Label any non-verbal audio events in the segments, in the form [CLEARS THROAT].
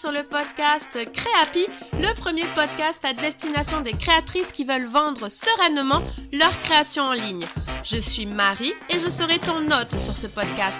sur le podcast Créapi, le premier podcast à destination des créatrices qui veulent vendre sereinement leur création en ligne. Je suis Marie et je serai ton hôte sur ce podcast.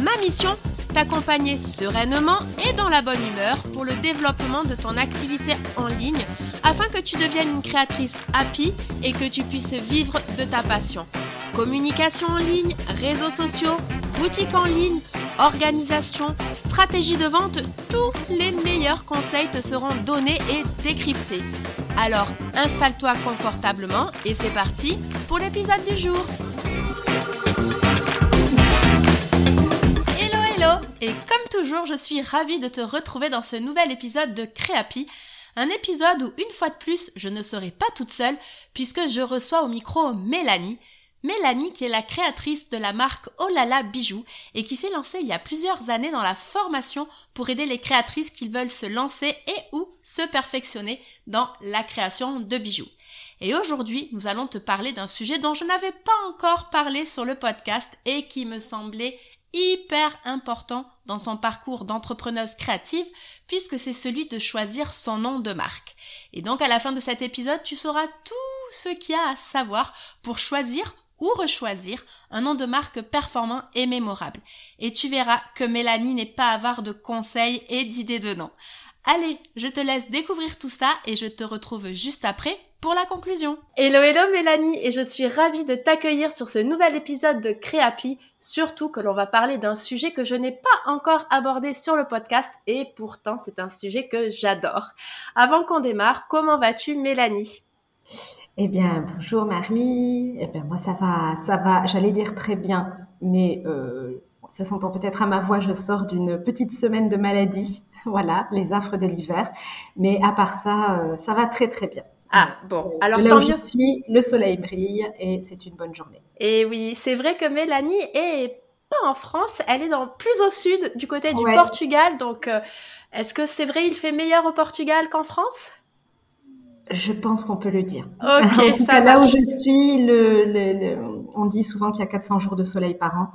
Ma mission T'accompagner sereinement et dans la bonne humeur pour le développement de ton activité en ligne afin que tu deviennes une créatrice happy et que tu puisses vivre de ta passion. Communication en ligne, réseaux sociaux, boutique en ligne, organisation, stratégie de vente, tous les meilleurs conseils te seront donnés et décryptés. Alors installe-toi confortablement et c'est parti pour l'épisode du jour. Hello hello et comme toujours je suis ravie de te retrouver dans ce nouvel épisode de Créapi, un épisode où une fois de plus je ne serai pas toute seule puisque je reçois au micro Mélanie Mélanie qui est la créatrice de la marque Olala Bijoux et qui s'est lancée il y a plusieurs années dans la formation pour aider les créatrices qui veulent se lancer et ou se perfectionner dans la création de bijoux. Et aujourd'hui, nous allons te parler d'un sujet dont je n'avais pas encore parlé sur le podcast et qui me semblait hyper important dans son parcours d'entrepreneuse créative puisque c'est celui de choisir son nom de marque. Et donc à la fin de cet épisode, tu sauras tout ce qu'il y a à savoir pour choisir ou rechoisir un nom de marque performant et mémorable. Et tu verras que Mélanie n'est pas avare de conseils et d'idées de noms. Allez, je te laisse découvrir tout ça et je te retrouve juste après pour la conclusion. Hello hello Mélanie et je suis ravie de t'accueillir sur ce nouvel épisode de Créapi, surtout que l'on va parler d'un sujet que je n'ai pas encore abordé sur le podcast et pourtant c'est un sujet que j'adore. Avant qu'on démarre, comment vas-tu Mélanie? Eh bien, bonjour Marie. Eh bien, moi, ça va, ça va. J'allais dire très bien, mais euh, ça s'entend peut-être à ma voix. Je sors d'une petite semaine de maladie. [LAUGHS] Voilà, les affres de l'hiver. Mais à part ça, euh, ça va très très bien. Ah bon, alors là tant mieux. je suis, le soleil brille et c'est une bonne journée. Et oui, c'est vrai que Mélanie est pas en France, elle est dans plus au sud, du côté du Ouais. Portugal. Donc, euh, est-ce que c'est vrai, il fait meilleur au Portugal qu'en France? Je pense qu'on peut le dire. Ok, en tout cas, là où je suis, le, le- le- on dit souvent qu'il y a 400 jours de soleil par an.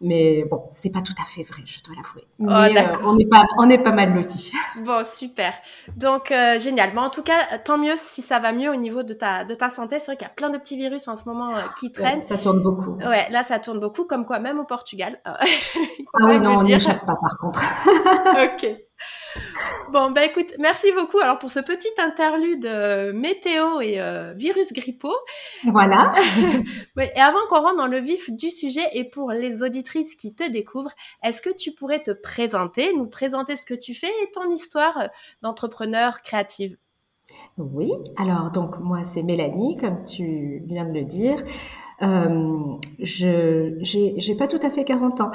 Mais bon, c'est pas tout à fait vrai, je dois l'avouer. Mais euh, Oh, d'accord. on n'est pas, on est pas mal lotis. [LAUGHS] Bon, super. Donc, euh, génial. Bon, en tout cas, tant mieux si ça va mieux au niveau de ta, de ta santé. C'est vrai qu'il y a plein de petits virus en ce moment euh, qui traînent. Ouais, ça tourne beaucoup. Ouais, là, ça tourne beaucoup, comme quoi, même au Portugal. euh, [LAUGHS] Ah oui, non, on n'y échappe pas par contre. [LAUGHS] ok. [LAUGHS] Bon, bah écoute, merci beaucoup. Alors, pour ce petit interlude euh, météo et euh, virus grippaux. Voilà. [LAUGHS] Ouais, et avant qu'on rentre dans le vif du sujet et pour les auditrices qui te découvrent, est-ce que tu pourrais te présenter, nous présenter ce que tu fais et ton histoire euh, d'entrepreneur créative? Oui, alors donc moi c'est Mélanie, comme tu viens de le dire. Euh, je j'ai pas tout à fait 40 ans,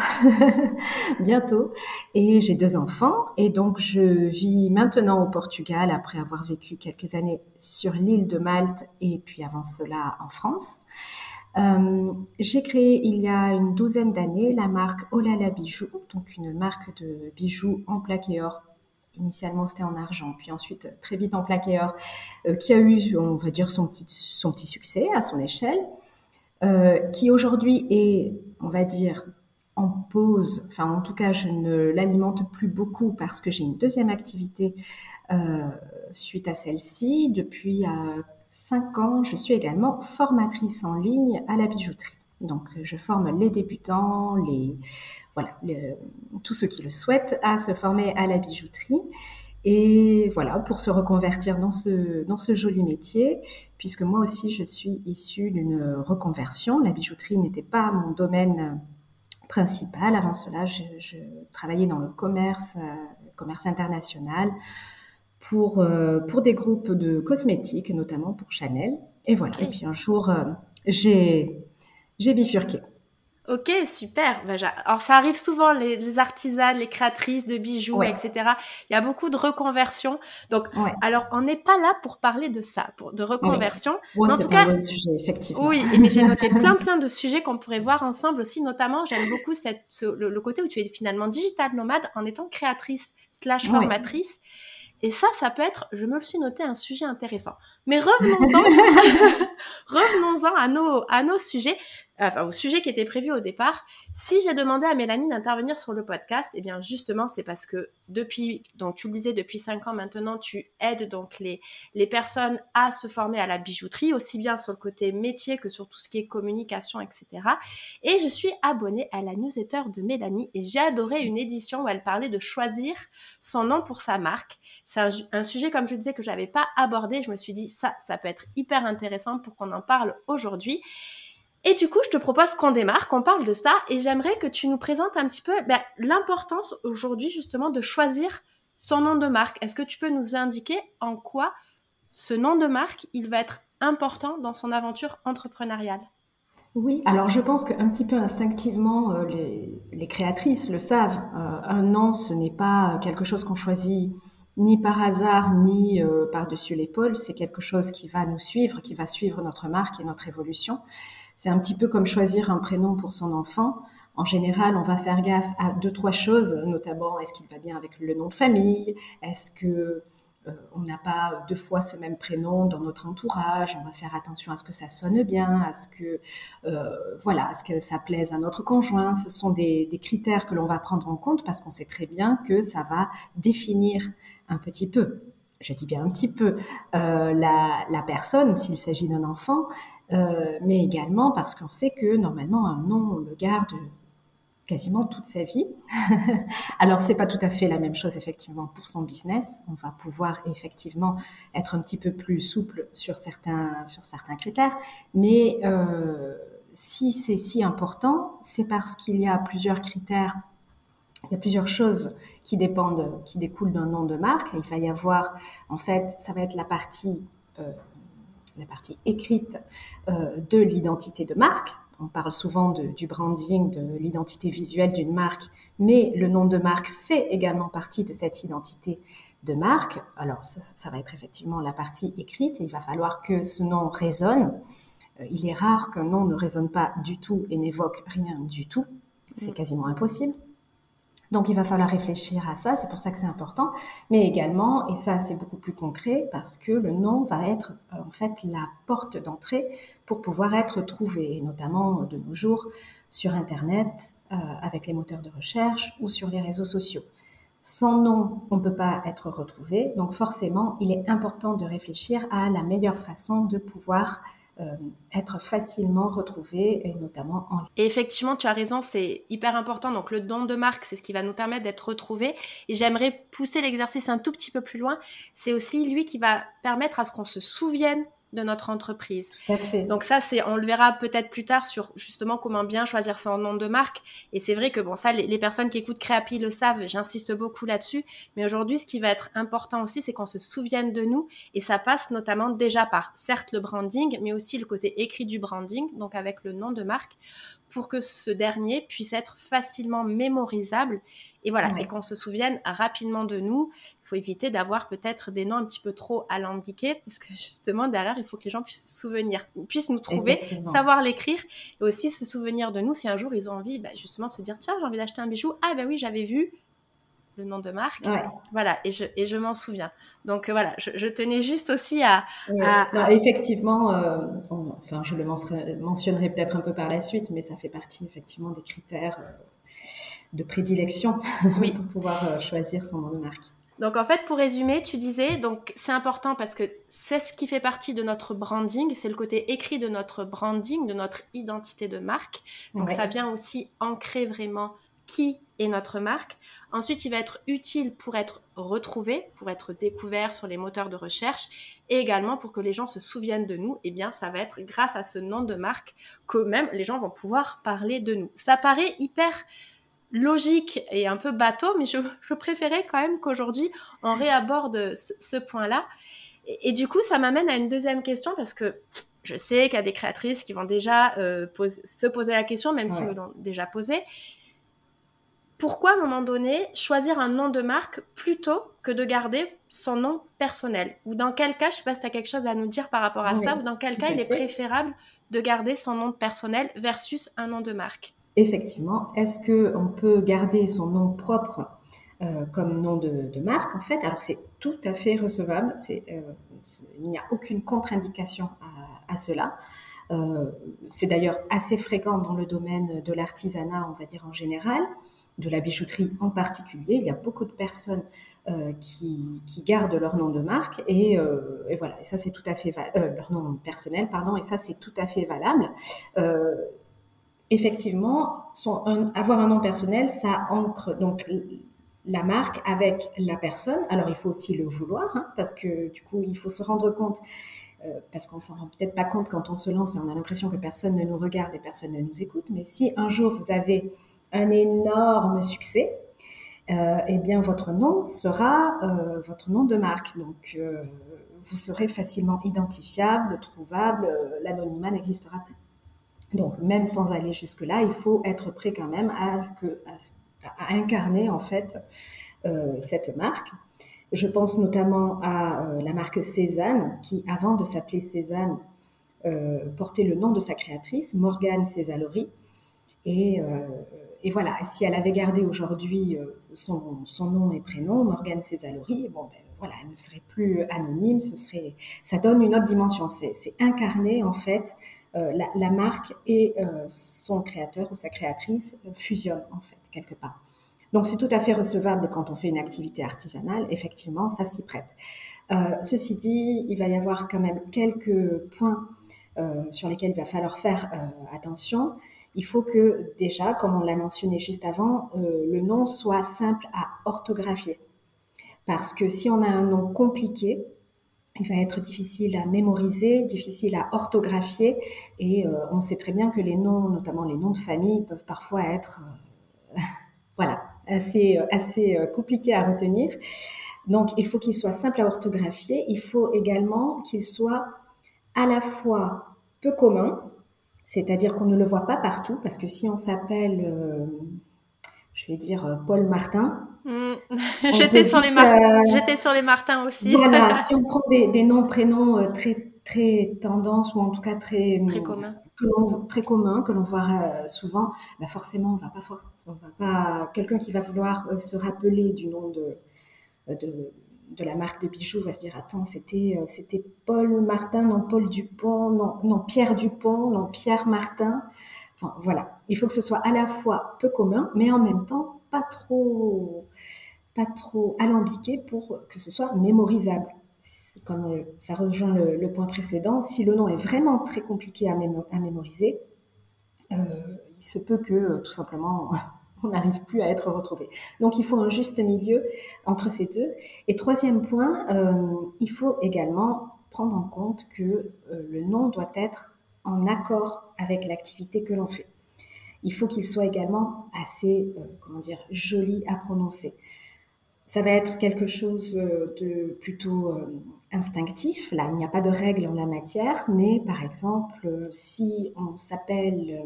[LAUGHS] bientôt, et j'ai deux enfants, et donc je vis maintenant au Portugal après avoir vécu quelques années sur l'île de Malte et puis avant cela en France. Euh, j'ai créé il y a une douzaine d'années la marque Olala Bijoux, donc une marque de bijoux en plaques et or Initialement, c'était en argent, puis ensuite très vite en plaque et or, euh, qui a eu, on va dire, son petit, son petit succès à son échelle, qui aujourd'hui est, on va dire, en pause. Enfin, en tout cas, je ne l'alimente plus beaucoup parce que j'ai une deuxième activité euh, suite à celle-ci. Depuis euh, cinq ans, je suis également formatrice en ligne à la bijouterie. Donc, je forme les débutants, les voilà, tous ceux qui le souhaitent à se former à la bijouterie. Et voilà, pour se reconvertir dans ce, dans ce joli métier, puisque moi aussi je suis issue d'une reconversion. La bijouterie n'était pas mon domaine principal. Avant cela, je, je travaillais dans le commerce, euh, commerce international pour, euh, pour des groupes de cosmétiques, notamment pour Chanel. Et voilà. Et puis un jour, euh, j'ai bifurqué. Ok, super. J'a- Alors, ça arrive souvent, les, les artisanes, les créatrices de bijoux, Ouais. etc. Il y a beaucoup de reconversions. Donc, Ouais. alors, on n'est pas là pour parler de ça, pour, de reconversion. Ouais, Mais en tout un cas- bon sujet, effectivement. Oui, mais j'ai noté [LAUGHS] plein plein de sujets qu'on pourrait voir ensemble aussi, notamment j'aime beaucoup cette, ce- le, le côté où tu es finalement digital nomade en étant créatrice slash formatrice. Et ça, ça peut être, je me le suis noté, un sujet intéressant. Mais revenons-en, [LAUGHS] [LAUGHS] revenons-en à nos, à nos sujets. Enfin, au sujet qui était prévu au départ. Si j'ai demandé à Mélanie d'intervenir sur le podcast, eh bien justement, c'est parce que depuis, donc tu le disais, depuis cinq ans maintenant, tu aides donc les, les personnes à se former à la bijouterie, aussi bien sur le côté métier que sur tout ce qui est communication, etc. Et je suis abonnée à la newsletter de Mélanie et j'ai adoré une édition où elle parlait de choisir son nom pour sa marque. C'est un, sujet, comme je disais, que je n'avais pas abordé. Je me suis dit, ça, ça peut être hyper intéressant pour qu'on en parle aujourd'hui. Et du coup, je te propose qu'on démarre, qu'on parle de ça, et j'aimerais que tu nous présentes un petit peu ben, l'importance aujourd'hui justement de choisir son nom de marque. Est-ce que tu peux nous indiquer en quoi ce nom de marque, il va être important dans son aventure entrepreneuriale? Oui, alors je pense qu'un petit peu instinctivement, euh, les, créatrices le savent. Euh, un nom, ce n'est pas quelque chose qu'on choisit ni par hasard, ni euh, par-dessus l'épaule. C'est quelque chose qui va nous suivre, qui va suivre notre marque et notre évolution. C'est un petit peu comme choisir un prénom pour son enfant. En général, on va faire gaffe à deux, trois choses, notamment est-ce qu'il va bien avec le nom de famille? Est-ce que euh, on n'a pas deux fois ce même prénom dans notre entourage? On va faire attention à ce que ça sonne bien, à ce que euh, voilà, à ce que ça plaise à notre conjoint. Ce sont des, critères que l'on va prendre en compte parce qu'on sait très bien que ça va définir un petit peu je dis bien un petit peu, euh, la, personne s'il s'agit d'un enfant, mais également parce qu'on sait que normalement un nom on le garde quasiment toute sa vie. [LAUGHS] Alors c'est pas tout à fait la même chose effectivement pour son business. On va pouvoir effectivement être un petit peu plus souple sur certains sur certains critères, mais euh, si c'est si important, c'est parce qu'il y a plusieurs critères il y a plusieurs choses qui dépendent, qui découlent d'un nom de marque. Il va y avoir, en fait, ça va être la partie euh, la partie écrite euh, de l'identité de marque. On parle souvent du branding, de l'identité visuelle d'une marque, mais le nom de marque fait également partie de cette identité de marque. Alors ça, va être effectivement la partie écrite. Il va falloir que ce nom résonne. Euh, il est rare qu'un nom ne résonne pas du tout et n'évoque rien du tout. C'est mm. quasiment impossible. Donc il va falloir réfléchir à ça, c'est pour ça que c'est important, mais également, et ça c'est beaucoup plus concret, parce que le nom va être euh, en fait la porte d'entrée pour pouvoir être trouvé, notamment de nos jours sur Internet, euh, avec les moteurs de recherche ou sur les réseaux sociaux. Sans nom, on ne peut pas être retrouvé, donc forcément, il est important de réfléchir à la meilleure façon de pouvoir euh, être facilement retrouvé et notamment en ligne. Et effectivement, tu as raison, c'est hyper important. Donc le don de marque, c'est ce qui va nous permettre d'être retrouvé. Et j'aimerais pousser l'exercice un tout petit peu plus loin. C'est aussi lui qui va permettre à ce qu'on se souvienne de notre entreprise. Donc ça, c'est, on le verra peut-être plus tard sur justement comment bien choisir son nom de marque. Et c'est vrai que bon, ça, les, personnes qui écoutent Créapi le savent. J'insiste beaucoup là-dessus. Mais aujourd'hui, ce qui va être important aussi, c'est qu'on se souvienne de nous. Et ça passe notamment déjà par, certes, le branding, mais aussi le côté écrit du branding, donc avec le nom de marque, pour que ce dernier puisse être facilement mémorisable et voilà, et qu'on se souvienne rapidement de nous. Il faut éviter d'avoir peut-être des noms un petit peu trop alambiqués, parce que justement, derrière, il faut que les gens puissent se souvenir, puissent nous trouver, savoir l'écrire, et aussi se souvenir de nous si un jour ils ont envie, bah, justement, de se dire, tiens, j'ai envie d'acheter un bijou. Ah ben oui, j'avais vu le nom de marque. Voilà, et je, et je m'en souviens. Donc voilà, je, tenais juste aussi à... effectivement, euh, enfin, je le mentionnerai, peut-être un peu par la suite, mais ça fait partie effectivement des critères euh, de prédilection [LAUGHS] oui. pour pouvoir euh, choisir son nom de marque. Donc en fait, pour résumer, tu disais, donc c'est important parce que c'est ce qui fait partie de notre branding, c'est le côté écrit de notre branding, de notre identité de marque. Donc ça vient aussi ancrer vraiment qui est notre marque. Ensuite, il va être utile pour être retrouvé, pour être découvert sur les moteurs de recherche et également pour que les gens se souviennent de nous. Eh bien, ça va être grâce à ce nom de marque que même les gens vont pouvoir parler de nous. Ça paraît hyper logique et un peu bateau, mais je, préférais quand même qu'aujourd'hui on réaborde ce, point-là. Et, du coup, ça m'amène à une deuxième question parce que je sais qu'il y a des créatrices qui vont déjà euh, se poser la question, même si me l'ont déjà posé. Pourquoi, à un moment donné, choisir un nom de marque plutôt que de garder son nom personnel? Ou dans quel cas, je sais pas si tu as quelque chose à nous dire par rapport à ça, ou dans quel cas il est préférable de garder son nom personnel versus un nom de marque? Effectivement, est-ce qu'on peut garder son nom propre euh, comme nom de, marque En fait, alors c'est tout à fait recevable. Euh, il n'y a aucune contre-indication à, cela. c'est d'ailleurs assez fréquent dans le domaine de l'artisanat, on va dire en général, de la bijouterie en particulier. Il y a beaucoup de personnes qui, gardent leur nom de marque et, voilà, et ça c'est tout à fait leur nom personnel, pardon, et ça c'est tout à fait valable effectivement, avoir un nom personnel, ça ancre donc la marque avec la personne. Alors, il faut aussi le vouloir, hein, parce que du coup, il faut se rendre compte, euh, parce qu'on s'en rend peut-être pas compte quand on se lance et on a l'impression que personne ne nous regarde et personne ne nous écoute. Mais si un jour vous avez un énorme succès, euh, eh bien, votre nom sera euh, votre nom de marque. Donc, vous serez facilement identifiable, trouvable, l'anonymat n'existera plus. Donc, même sans aller jusque-là, il faut être prêt quand même à, ce que, à, incarner en fait euh, cette marque. Je pense notamment à euh, la marque Cézanne, qui avant de s'appeler Cézanne, euh, portait le nom de sa créatrice, Morgane Césalori. Et, et, voilà, si elle avait gardé aujourd'hui son, son, nom et prénom, Morgane Césalori, bon, ben, voilà, elle ne serait plus anonyme, ça donne une autre dimension. C'est incarner en fait euh, la, marque et euh, son créateur ou sa créatrice fusionnent en fait quelque part. Donc c'est tout à fait recevable quand on fait une activité artisanale, effectivement, ça s'y prête. Euh, ceci dit, il va y avoir quand même quelques points sur lesquels il va falloir faire attention. Il faut que déjà, comme on l'a mentionné juste avant, le nom soit simple à orthographier. Parce que si on a un nom compliqué, il va être difficile à mémoriser, difficile à orthographier, et euh, on sait très bien que les noms, notamment les noms de famille, peuvent parfois être, euh, [LAUGHS] voilà, assez, euh, assez compliqués à retenir. Donc, il faut qu'il soit simple à orthographier. Il faut également qu'il soit à la fois peu commun, c'est-à-dire qu'on ne le voit pas partout, parce que si on s'appelle, je vais dire Paul Martin, Mm. J'étais sur, les euh, J'étais sur les Martins aussi. Voilà, [LAUGHS] si on prend des, noms, prénoms euh, très, très tendance ou en tout cas très, très communs, que très commun, que l'on voit euh, souvent, bah forcément, on va pas, on va pas, quelqu'un qui va vouloir se rappeler du nom de, de, de, la marque de bijoux va se dire, attends, c'était, c'était Paul Martin, non Paul Dupont, non, non Pierre Dupont, non Pierre Martin. Enfin, voilà. Il faut que ce soit à la fois peu commun, mais en même temps pas trop pas trop alambiqué pour que ce soit mémorisable. Comme euh, ça rejoint le, point précédent, si le nom est vraiment très compliqué à, mémoriser, euh, il se peut que euh, tout simplement [LAUGHS] on n'arrive plus à être retrouvé. Donc il faut un juste milieu entre ces deux. Et troisième point, il faut également prendre en compte que le nom doit être en accord avec l'activité que l'on fait. Il faut qu'il soit également assez, comment dire, joli à prononcer ça va être quelque chose euh, de plutôt euh, instinctif. Là, il n'y a pas de règles en la matière, mais par exemple, euh, si on s'appelle,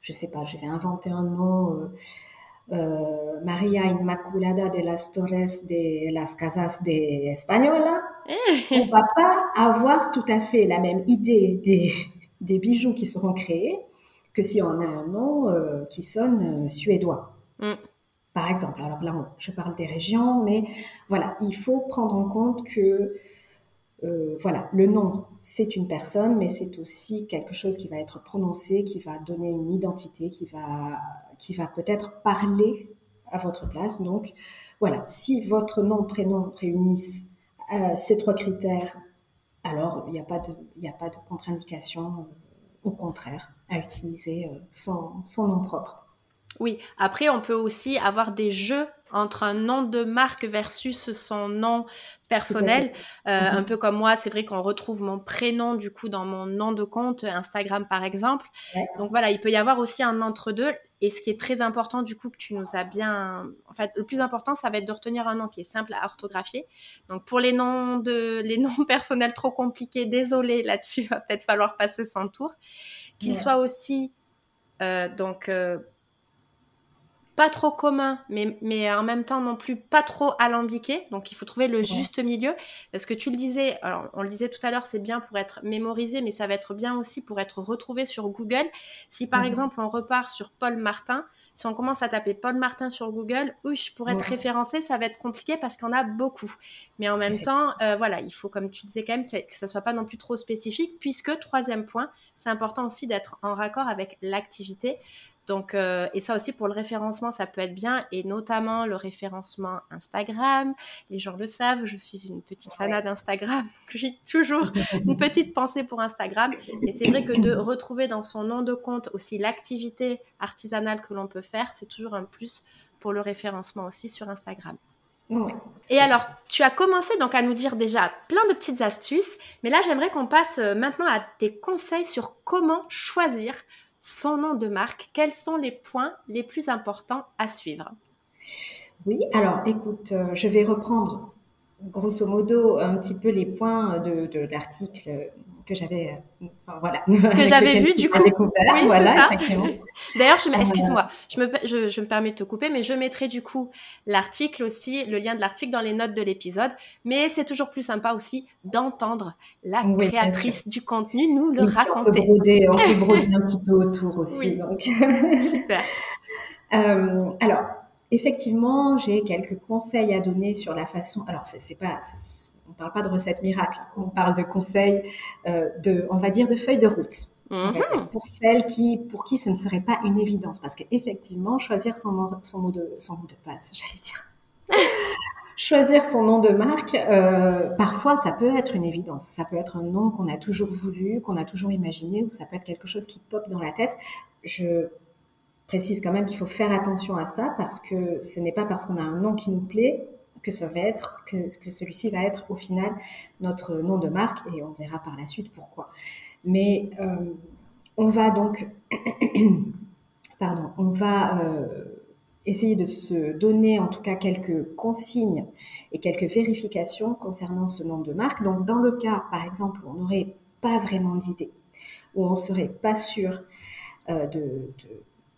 je sais pas, je vais inventer un nom, Maria Inmaculada de las Torres de las Casas de Española, on va pas avoir tout à fait la même idée des, des bijoux qui seront créés que si on a un nom qui sonne suédois. Mm par exemple. Alors là, je parle des régions, mais voilà, il faut prendre en compte que euh, voilà, le nom, c'est une personne, mais c'est aussi quelque chose qui va être prononcé, qui va donner une identité, qui va, qui va peut-être parler à votre place. Donc, voilà, si votre nom, prénom réunissent euh, ces trois critères, alors il n'y a pas de, de contre-indication, euh, au contraire, à utiliser son nom propre. Oui, après, on peut aussi avoir des jeux entre un nom de marque versus son nom personnel. Euh, mhm. Un peu comme moi, c'est vrai qu'on retrouve mon prénom du coup dans mon nom de compte Instagram par exemple. Donc voilà, il peut y avoir aussi un entre-deux. Et ce qui est très important du coup que tu nous as bien... En fait, le plus important, ça va être de retenir un nom qui est simple à orthographier. Donc pour les noms, de... [LAUGHS] les noms personnels trop compliqués, désolé là-dessus, [LAUGHS] va peut-être falloir passer son tour. Qu'il soit aussi... Euh, donc... Euh, pas trop commun, mais, mais en même temps non plus pas trop alambiqué. Donc il faut trouver le juste milieu. Parce que tu le disais, alors on le disait tout à l'heure, c'est bien pour être mémorisé, mais ça va être bien aussi pour être retrouvé sur Google. Si par mhm. exemple on repart sur Paul Martin, Si on commence à taper Paul Martin sur Google, oui, pour être référencé, ça va être compliqué parce qu'on a beaucoup. Mais en même temps, euh, voilà, il faut, comme tu disais quand même, que, ça soit pas non plus trop spécifique, puisque troisième point, c'est important aussi d'être en raccord avec l'activité. Donc, euh, et ça aussi pour le référencement, ça peut être bien, et notamment le référencement Instagram. Les gens le savent, je suis une petite fanade d'Instagram. [LAUGHS] J'ai toujours une petite pensée pour Instagram. Et c'est vrai que de retrouver dans son nom de compte aussi l'activité artisanale que l'on peut faire, c'est toujours un plus pour le référencement aussi sur Instagram. Et alors, tu as commencé donc à nous dire déjà plein de petites astuces, mais là j'aimerais qu'on passe euh, maintenant à tes conseils sur comment choisir son nom de marque, quels sont les points les plus importants à suivre? Oui, alors écoute, euh, je vais reprendre grosso modo un petit peu les points de, de l'article que j'avais euh, voilà. Que [LAUGHS] j'avais vu du coup. oui, voilà d'ailleurs je euh, excuse-moi je me je, je, me permets de te couper mais je mettrai du coup l'article aussi le lien de l'article dans les notes de l'épisode. Mais c'est toujours plus sympa aussi d'entendre la créatrice du contenu nous le raconter on peut broder on peut broder [LAUGHS] un petit peu autour aussi donc. Super. [LAUGHS] Euh, alors effectivement j'ai quelques conseils à donner sur la façon alors c'est pas on parle pas de recettes miracles, on parle de conseils, euh, de, on va dire de feuilles de route. Mhm. pour celles qui, pour qui ce ne serait pas une évidence, parce qu'effectivement, choisir son, mot, son, mot de, son mot de passe, [LAUGHS] j'allais dire, choisir son nom de marque, euh, parfois ça peut être une évidence. Ça peut être un nom qu'on a toujours voulu, qu'on a toujours imaginé, ou ça peut être quelque chose qui pop dans la tête. Je précise quand même qu'il faut faire attention à ça parce que ce n'est pas parce qu'on a un nom qui nous plaît que ça va être, que, que celui-ci va être au final notre nom de marque et on verra par la suite pourquoi. Mais euh, on va donc, [COUGHS] pardon, on va euh, essayer de se donner en tout cas quelques consignes et quelques vérifications concernant ce nom de marque. Donc dans le cas, par exemple, où on n'aurait pas vraiment d'idée, où on serait pas sûr euh, de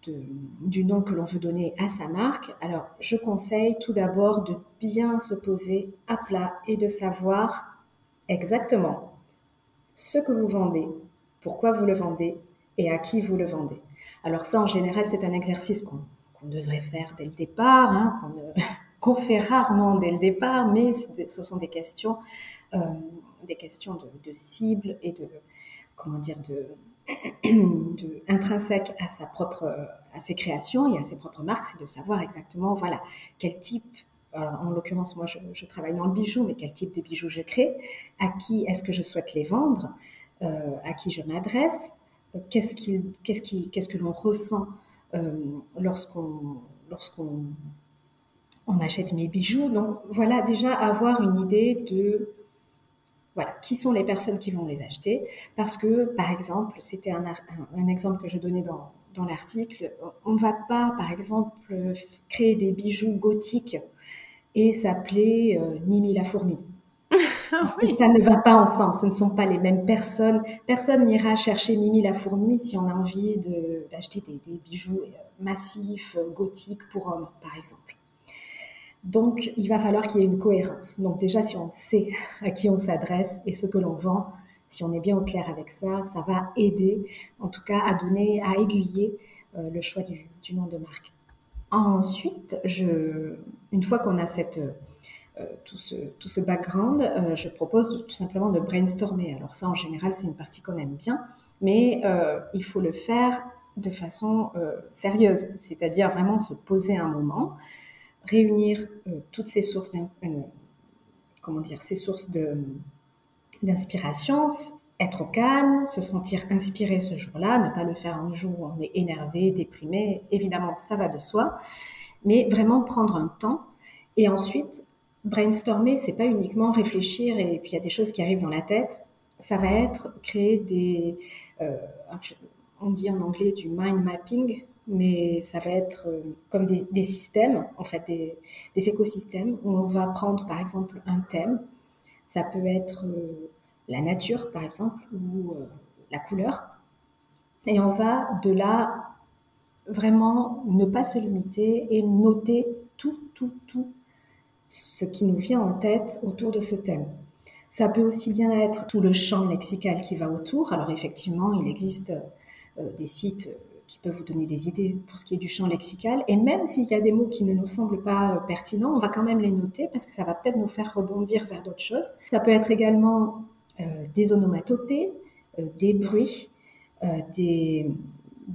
du nom que l'on veut donner à sa marque, alors je conseille tout d'abord de bien se poser à plat et de savoir exactement ce que vous vendez, pourquoi vous le vendez et à qui vous le vendez. Alors ça, en général, c'est un exercice qu'on devrait faire dès le départ, hein, qu'on [LAUGHS] fait rarement dès le départ, mais ce sont des questions, euh, des questions de, de cible et de, comment dire, de, intrinsèque à sa propre, à ses créations et à ses propres marques, c'est de savoir exactement, voilà, quel type, euh, en l'occurrence, moi, je, travaille dans le bijou, mais quel type de bijoux je crée, à qui est-ce que je souhaite les vendre, euh, à qui je m'adresse, euh, qu'est-ce que l'on ressent lorsqu'on, lorsqu'on on achète mes bijoux. Donc, voilà, déjà avoir une idée de voilà, qui sont les personnes qui vont les acheter Parce que, par exemple, c'était un, exemple que je donnais dans, dans l'article, on ne va pas, par exemple, créer des bijoux gothiques et s'appeler euh, Mimi la fourmi. [LAUGHS] Parce que ça ne va pas ensemble, ce ne sont pas les mêmes personnes. Personne n'ira chercher Mimi la fourmi si on a envie d'acheter des, des, bijoux euh, massifs, euh, gothiques pour hommes, par exemple. Donc, il va falloir qu'il y ait une cohérence. Donc déjà, si on sait à qui on s'adresse et ce que l'on vend, si on est bien au clair avec ça, ça va aider, en tout cas, à donner, à aiguiller euh, le choix du, nom de marque. Ensuite, une fois qu'on a euh, tout, ce, tout, ce, background, euh, je propose tout simplement de brainstormer. Alors ça, en général, c'est une partie qu'on aime bien, mais il faut le faire de façon sérieuse, c'est-à-dire vraiment se poser un moment, réunir euh, toutes ces sources, euh, comment dire, ces sources d'inspiration, être au calme, se sentir inspiré ce jour-là, ne pas le faire un jour où on est énervé, déprimé, évidemment ça va de soi, mais vraiment prendre un temps et ensuite brainstormer, c'est pas uniquement réfléchir et puis il y a des choses qui arrivent dans la tête, ça va être créer des, euh, on dit en anglais du mind mapping, mais ça va être euh, comme des, systèmes, en fait, des, écosystèmes où on va prendre par exemple un thème. Ça peut être euh, la nature, par exemple, ou euh, la couleur. Et on va de là vraiment ne pas se limiter et noter tout, tout, tout ce qui nous vient en tête autour de ce thème. Ça peut aussi bien être tout le champ lexical qui va autour. Alors effectivement, il existe des sites qui peuvent vous donner des idées pour ce qui est du champ lexical. Et même s'il y a des mots qui ne nous semblent pas euh, pertinents, on va quand même les noter parce que ça va peut-être nous faire rebondir vers d'autres choses. Ça peut être également euh, des onomatopées, euh, des bruits, des,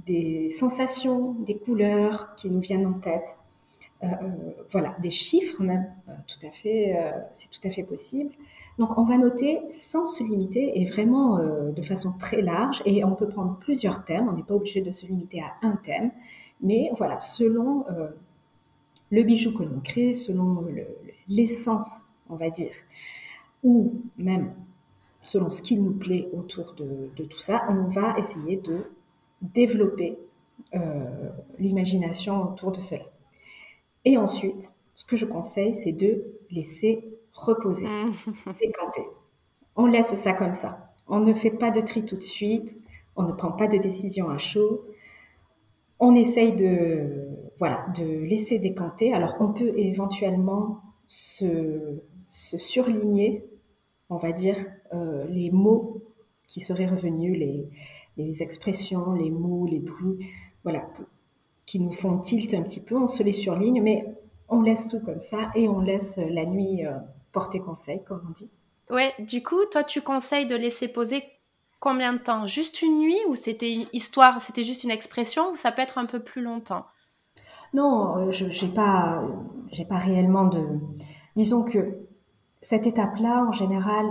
des sensations, des couleurs qui nous viennent en tête. voilà, des chiffres même, tout à fait, c'est tout à fait possible. Donc on va noter sans se limiter et vraiment euh, de façon très large. Et on peut prendre plusieurs thèmes, on n'est pas obligé de se limiter à un thème, mais voilà, selon euh, le bijou que l'on crée, selon l'essence, on va dire, ou même selon ce qui nous plaît autour de, tout ça, on va essayer de développer euh, l'imagination autour de cela. Et ensuite, ce que je conseille, c'est de laisser reposer, mm. [LAUGHS] décanter. On laisse ça comme ça. On ne fait pas de tri tout de suite. On ne prend pas de décision à chaud. On essaye de, voilà, de laisser décanter. Alors, on peut éventuellement se, surligner, on va dire, euh, les mots qui seraient revenus, les, les expressions, les mots, les bruits, voilà, qui nous font tilt un petit peu. On se les surligne, mais on laisse tout comme ça et on laisse la nuit euh, porter conseil, comme on dit. Ouais, du coup, toi, tu conseilles de laisser poser combien de temps? Juste une nuit ou c'était une histoire, c'était juste une expression ou ça peut être un peu plus longtemps? Non, euh, je n'ai pas, j'ai pas réellement de. Disons que cette étape-là, en général,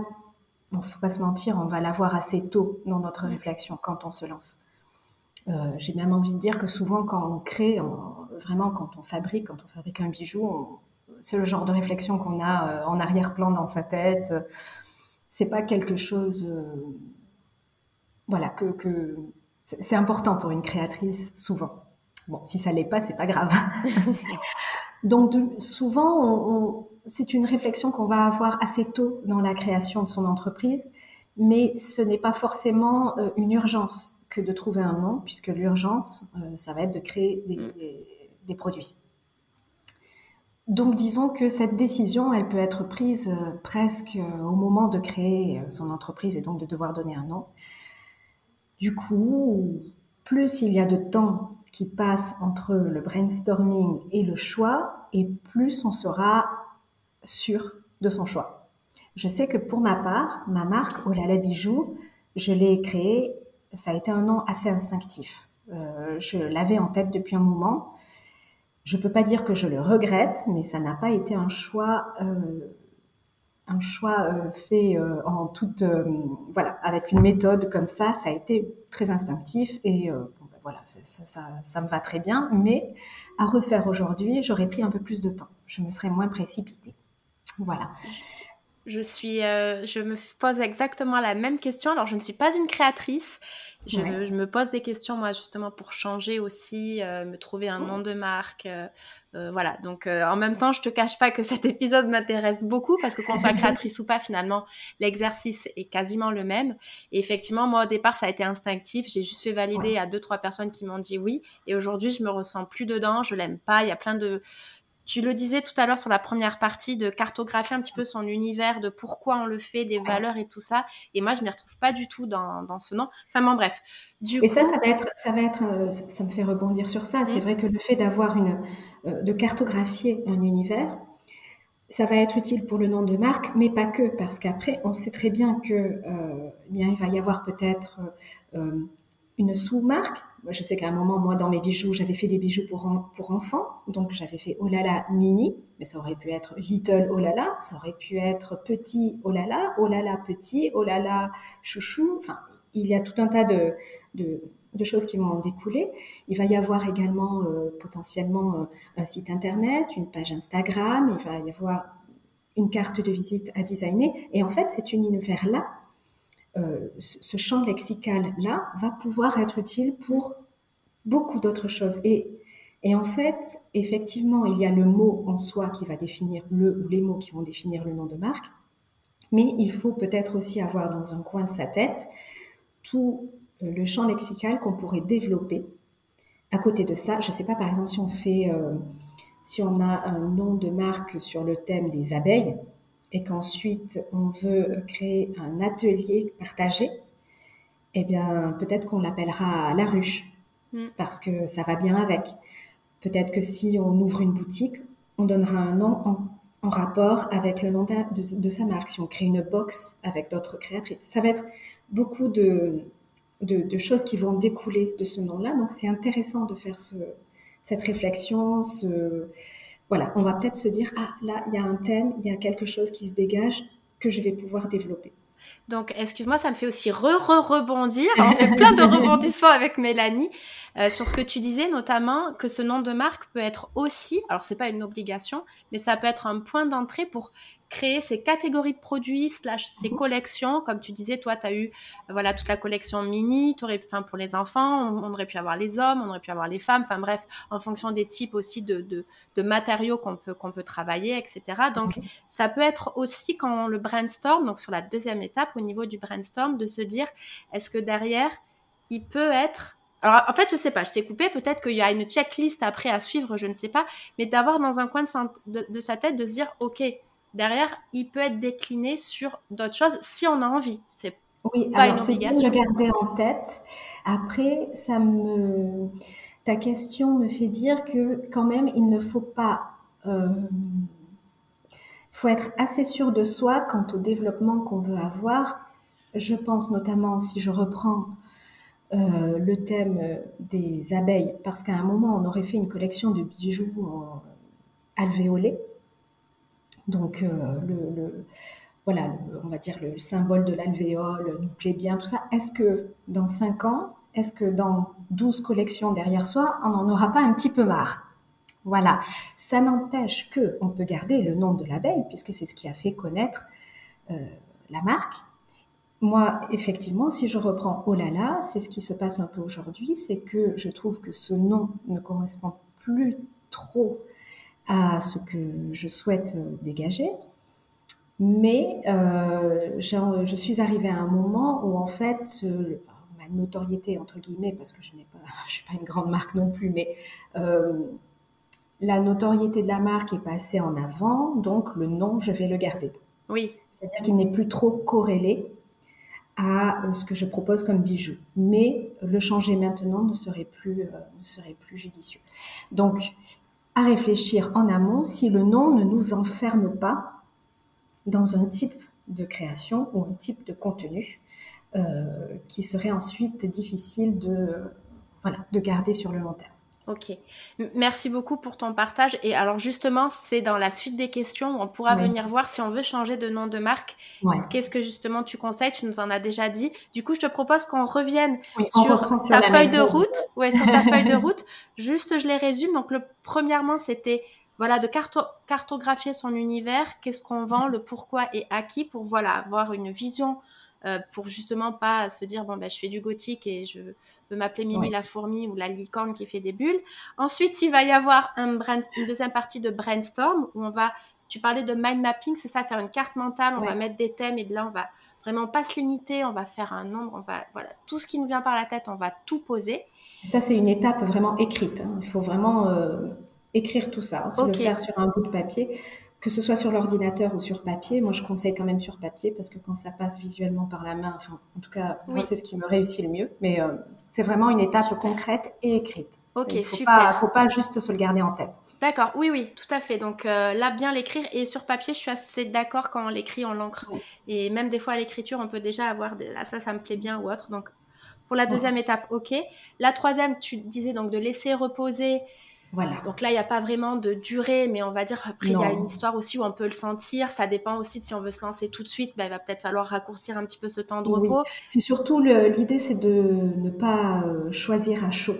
il ne faut pas se mentir, on va la voir assez tôt dans notre réflexion quand on se lance. Euh, j'ai même envie de dire que souvent, quand on crée, vraiment quand on fabrique, quand on fabrique un bijou, on, c'est le genre de réflexion qu'on a euh, en arrière-plan dans sa tête. C'est pas quelque chose, euh, voilà, que, c'est important pour une créatrice souvent. Bon, si ça l'est pas, c'est pas grave. [LAUGHS] Donc souvent, c'est une réflexion qu'on va avoir assez tôt dans la création de son entreprise, mais ce n'est pas forcément euh, une urgence que de trouver un nom, puisque l'urgence, ça va être de créer des mm. produits. Donc disons que cette décision, elle peut être prise euh, presque euh, au moment de créer euh, son entreprise et donc de devoir donner un nom. Du coup, plus il y a de temps qui passe entre le brainstorming et le choix, et plus on sera sûr de son choix. Je sais que pour ma part, ma marque Olala Bijoux, je l'ai créée, ça a été un nom assez instinctif. je l'avais en tête depuis un moment je peux pas dire que je le regrette, mais ça n'a pas été un choix, euh, un choix euh, fait euh, en toute, voilà, avec une méthode comme ça. Ça a été très instinctif et ben voilà, ça, ça, ça, me va très bien. Mais à refaire aujourd'hui, j'aurais pris un peu plus de temps. Je me serais moins précipitée. Voilà. Je suis, je me pose exactement la même question. Alors, je ne suis pas une créatrice. Je, me pose des questions, moi, justement, pour changer aussi, euh, me trouver un nom de marque. Euh, euh, voilà. Donc, en même temps, je te cache pas que [LAUGHS] cet épisode m'intéresse beaucoup parce que qu'on soit [LAUGHS] créatrice ou pas, finalement, l'exercice est quasiment le même. Et effectivement, moi, au départ, ça a été instinctif. J'ai juste fait valider à deux, trois personnes qui m'ont dit oui. Et aujourd'hui, je me ressens plus dedans. Je l'aime pas. Il y a plein de, tu le disais tout à l'heure sur la première partie de cartographier un petit peu son univers, de pourquoi on le fait, des valeurs et tout ça. Et moi, je m'y retrouve pas du tout dans, dans ce nom. Enfin, bon, bref. Du et ça, ça va être, ça va être, euh, ça me fait rebondir sur ça. C'est mmh. vrai que le fait d'avoir une, euh, de cartographier un univers, ça va être utile pour le nom de marque, mais pas que, parce qu'après, on sait très bien que, euh, eh bien, il va y avoir peut-être une sous-marque je sais qu'à un moment, moi, dans mes bijoux, j'avais fait des bijoux pour, pour enfants. Donc, j'avais fait Olala Mini, mais ça aurait pu être Little Olala, ça aurait pu être Petit Olala, Olala Petit, Olala Chouchou. Enfin, il y a tout un tas de, de, choses qui vont en découler. Il va y avoir également euh, potentiellement euh, un site internet, une page Instagram, il va y avoir une carte de visite à designer. Et en fait, cet univers-là, ce champ lexical-là va pouvoir être utile pour beaucoup d'autres choses. Et, et en fait, effectivement, il y a le mot en soi qui va définir le ou les mots qui vont définir le nom de marque, mais il faut peut-être aussi avoir dans un coin de sa tête tout euh, le champ lexical qu'on pourrait développer. À côté de ça, je ne sais pas, par exemple, si on fait, euh, si on a un nom de marque sur le thème des abeilles, et qu'ensuite on veut créer un atelier partagé, eh bien peut-être qu'on l'appellera la ruche. mm. parce que ça va bien avec. Peut-être que si on ouvre une boutique, on donnera un nom en, rapport avec le nom de, sa marque. Si on crée une box avec d'autres créatrices, ça va être beaucoup de, de, choses qui vont découler de ce nom-là. Donc c'est intéressant de faire ce, cette réflexion. Ce, voilà, on va peut-être se dire ah là il y a un thème, il y a quelque chose qui se dégage que je vais pouvoir développer. Donc, excuse-moi, ça me fait aussi re-re-rebondir. [LAUGHS] On fait plein de rebondissements avec Mélanie euh, sur ce que tu disais, notamment que ce nom de marque peut être aussi, alors c'est pas une obligation, mais ça peut être un point d'entrée pour créer ces catégories de produits slash ces mhm. collections. Comme tu disais, toi, tu as eu voilà toute la collection mini, aurais, enfin, pour les enfants, on, aurait pu avoir les hommes, on aurait pu avoir les femmes, enfin bref, en fonction des types aussi de, de, de matériaux qu'on peut, qu'on peut travailler, etc. Donc, mhm. ça peut être aussi quand le brainstorm, donc sur la deuxième étape au niveau du brainstorm, de se dire, est-ce que derrière, il peut être alors, en fait, je sais pas, je t'ai coupé, peut-être qu'il y a une checklist après à suivre, je ne sais pas, mais d'avoir dans un coin de, de sa tête de se dire, OK, derrière, il peut être décliné sur d'autres choses si on a envie. C'est oui, pas alors c'est bien de le garder en tête. Après, ça me, ta question me fait dire que quand même, il ne faut pas, euh, faut être assez sûr de soi quant au développement qu'on veut avoir. Je pense notamment, si je reprends euh, le thème des abeilles, parce qu'à un moment, on aurait fait une collection de bijoux alvéolés donc, euh, le, voilà, on va dire le symbole de l'alvéole nous plaît bien, tout ça. Est-ce que dans 5 ans, est-ce que dans 12 collections derrière soi, on n'en aura pas un petit peu marre? Voilà, ça n'empêche que on peut garder le nom de l'abeille, puisque c'est ce qui a fait connaître euh, la marque. Moi, effectivement, si je reprends Oh là là, c'est ce qui se passe un peu aujourd'hui, c'est que je trouve que ce nom ne correspond plus trop à ce que je souhaite euh, dégager. Mais euh, je suis arrivée à un moment où en fait euh, ma notoriété entre guillemets, parce que je n'ai pas, [LAUGHS] je suis pas une grande marque non plus, mais la notoriété de la marque est passée en avant, donc le nom je vais le garder. Oui. C'est-à-dire qu'il n'est plus trop corrélé à ce que je propose comme bijou. Mais le changer maintenant ne serait plus, ne serait plus judicieux. Donc, à réfléchir en amont si le nom ne nous enferme pas dans un type de création ou un type de contenu euh, qui serait ensuite difficile de garder sur le long terme. Ok. Merci beaucoup pour ton partage. Et alors justement, c'est dans la suite des questions où on pourra venir voir si on veut changer de nom de marque. Qu'est-ce que justement tu conseilles? Tu nous en as déjà dit. Du coup, je te propose qu'on revienne sur, ta feuille de route. Ouais, sur ta [LAUGHS] feuille de route. Juste, je les résume. Donc, le premièrement, c'était voilà de cartographier son univers. Qu'est-ce qu'on vend, le pourquoi et à qui pour voilà avoir une vision euh, pour justement pas se dire bon ben je fais du gothique et je peut m'appeler Mimi la fourmi ou la licorne qui fait des bulles. Ensuite, il va y avoir un une deuxième partie de brainstorm où on va, tu parlais de mind mapping, c'est ça, faire une carte mentale, on va mettre des thèmes et de là, on va vraiment pas se limiter, on va faire un nombre, on va, voilà, tout ce qui nous vient par la tête, on va tout poser. Ça, c'est une étape vraiment écrite. Hein. Il faut vraiment euh, écrire tout ça, se le faire sur un bout de papier que ce soit sur l'ordinateur ou sur papier, moi je conseille quand même sur papier parce que quand ça passe visuellement par la main, enfin en tout cas moi c'est ce qui me réussit le mieux, mais euh, c'est vraiment une étape concrète et écrite. Ok, Il faut Pas, faut pas juste se le garder en tête. D'accord, oui, oui, tout à fait. Donc euh, là, bien l'écrire et sur papier, je suis assez d'accord quand on l'écrit en l'encre. Et même des fois à l'écriture, on peut déjà avoir des... là ça, ça me plaît bien ou autre. Donc pour la deuxième étape, ok. La troisième, tu disais donc de laisser reposer voilà. Donc là, il n'y a pas vraiment de durée, mais on va dire, après, il y a une histoire aussi où on peut le sentir. Ça dépend aussi de si on veut se lancer tout de suite, ben, il va peut-être falloir raccourcir un petit peu ce temps de repos. C'est surtout l'idée, c'est de ne pas euh, choisir à chaud.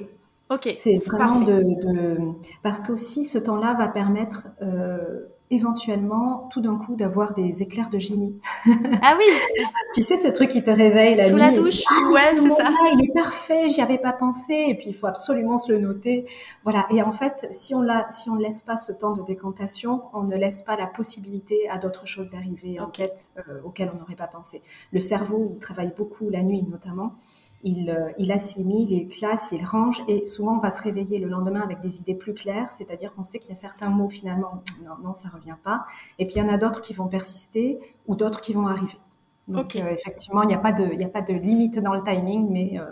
Ok. C'est vraiment de, de, Parce qu'aussi, ce temps-là va permettre euh, éventuellement, tout d'un coup, d'avoir des éclairs de génie. [LAUGHS] Ah oui Tu sais, ce truc qui te réveille la nuit. Sous la douche ah, Ouais, c'est ça. il est parfait, j'y avais pas pensé, et puis il faut absolument se le noter. Voilà, et en fait, si on ne si on laisse pas ce temps de décantation, on ne laisse pas la possibilité à d'autres choses d'arriver en quête euh, auxquelles on n'aurait pas pensé. Le cerveau, il travaille beaucoup la nuit notamment il, euh, il, assimile, il classe, il range et souvent on va se réveiller le lendemain avec des idées plus claires, c'est-à-dire qu'on sait qu'il y a certains mots finalement, non, non, ça revient pas. Et puis il y en a d'autres qui vont persister ou d'autres qui vont arriver. Donc euh, effectivement, il n'y a, pas de, il a pas de limite dans le timing, mais, euh,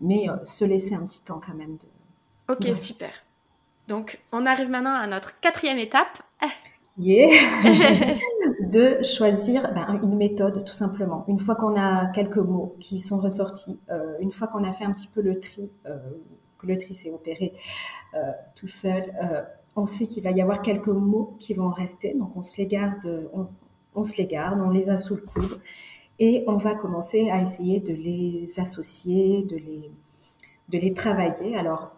mais se laisser un petit temps quand même de. Ok, super. Donc, on arrive maintenant à notre quatrième étape. [LAUGHS] de choisir ben, une méthode tout simplement. Une fois qu'on a quelques mots qui sont ressortis, euh, une fois qu'on a fait un petit peu le tri, euh, le tri s'est opéré euh, tout seul, on sait qu'il va y avoir quelques mots qui vont rester, donc on se les garde, on, se les garde, on les a sous le coude et on va commencer à essayer de les associer, de les, de les travailler. Alors,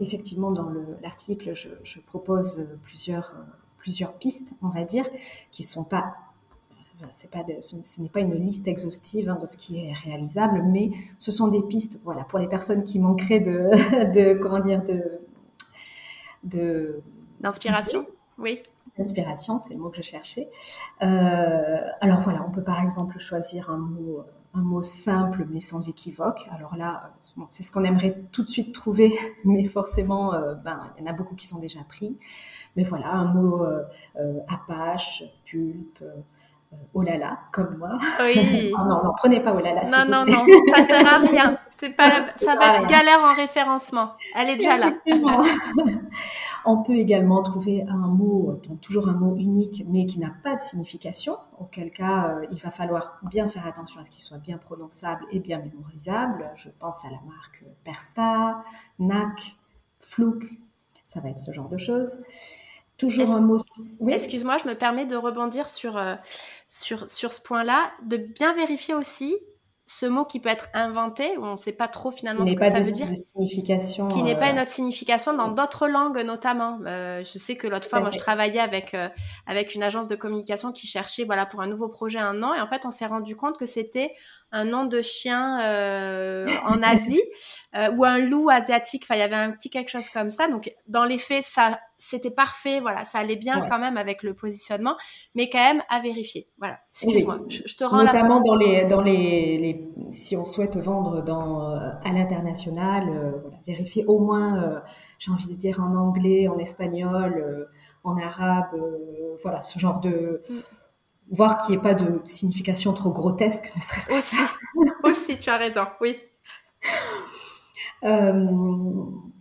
effectivement, dans l'article, je, propose plusieurs plusieurs pistes, on va dire, qui sont pas c'est pas ce n'est pas une liste exhaustive hein, de ce qui est réalisable, mais ce sont des pistes, voilà, pour les personnes qui manqueraient de, [LAUGHS] de comment dire, de, de d'inspiration. Oui. Inspiration, c'est le mot que je cherchais. Euh, alors voilà, on peut par exemple choisir un mot, un mot simple mais sans équivoque. Alors là, c'est ce qu'on aimerait tout de suite trouver, [LAUGHS] mais forcément, euh, ben, il y en a beaucoup qui sont déjà pris. Mais voilà, un mot euh, euh, apache, pulpe, euh, oh là là, comme moi. Oui. [LAUGHS] oh non, non, prenez pas oh là là. Non, non, non, ça sert à rien. C'est pas [LAUGHS] ça va être galère en référencement. Elle est déjà là. [LAUGHS] On peut également trouver un mot, donc toujours un mot unique, mais qui n'a pas de signification, auquel cas il va falloir bien faire attention à ce qu'il soit bien prononçable et bien mémorisable. Je pense à la marque Persta, NAC, Flouk, ça va être ce genre de choses. Toujours un mot. Excuse-moi, je me permets de rebondir sur, euh, sur, sur ce point-là, de bien vérifier aussi ce mot qui peut être inventé, où on ne sait pas trop finalement ce que ça veut dire. signification. Qui n'est pas une euh, autre signification dans d'autres langues notamment. Euh, je sais que l'autre fois, moi, je travaillais avec, avec une agence de communication qui cherchait voilà, pour un nouveau projet un nom. Et en fait, on s'est rendu compte que c'était un nom de chien euh, en Asie [LAUGHS] euh, ou un loup asiatique. Enfin, il y avait un petit quelque chose comme ça. Donc, dans les faits, ça, c'était parfait. Voilà, ça allait bien quand même avec le positionnement, mais quand même à vérifier. Voilà. Excuse-moi, je, te rends Notamment dans les, dans les, les, si on souhaite vendre dans euh, à l'international, voilà, vérifier au moins, j'ai envie de dire en anglais, en espagnol, en arabe, voilà, ce genre de mm voir qu'il n'y ait pas de signification trop grotesque, ne serait-ce que Aussi. ça. [LAUGHS] Aussi, tu as raison, oui. Euh,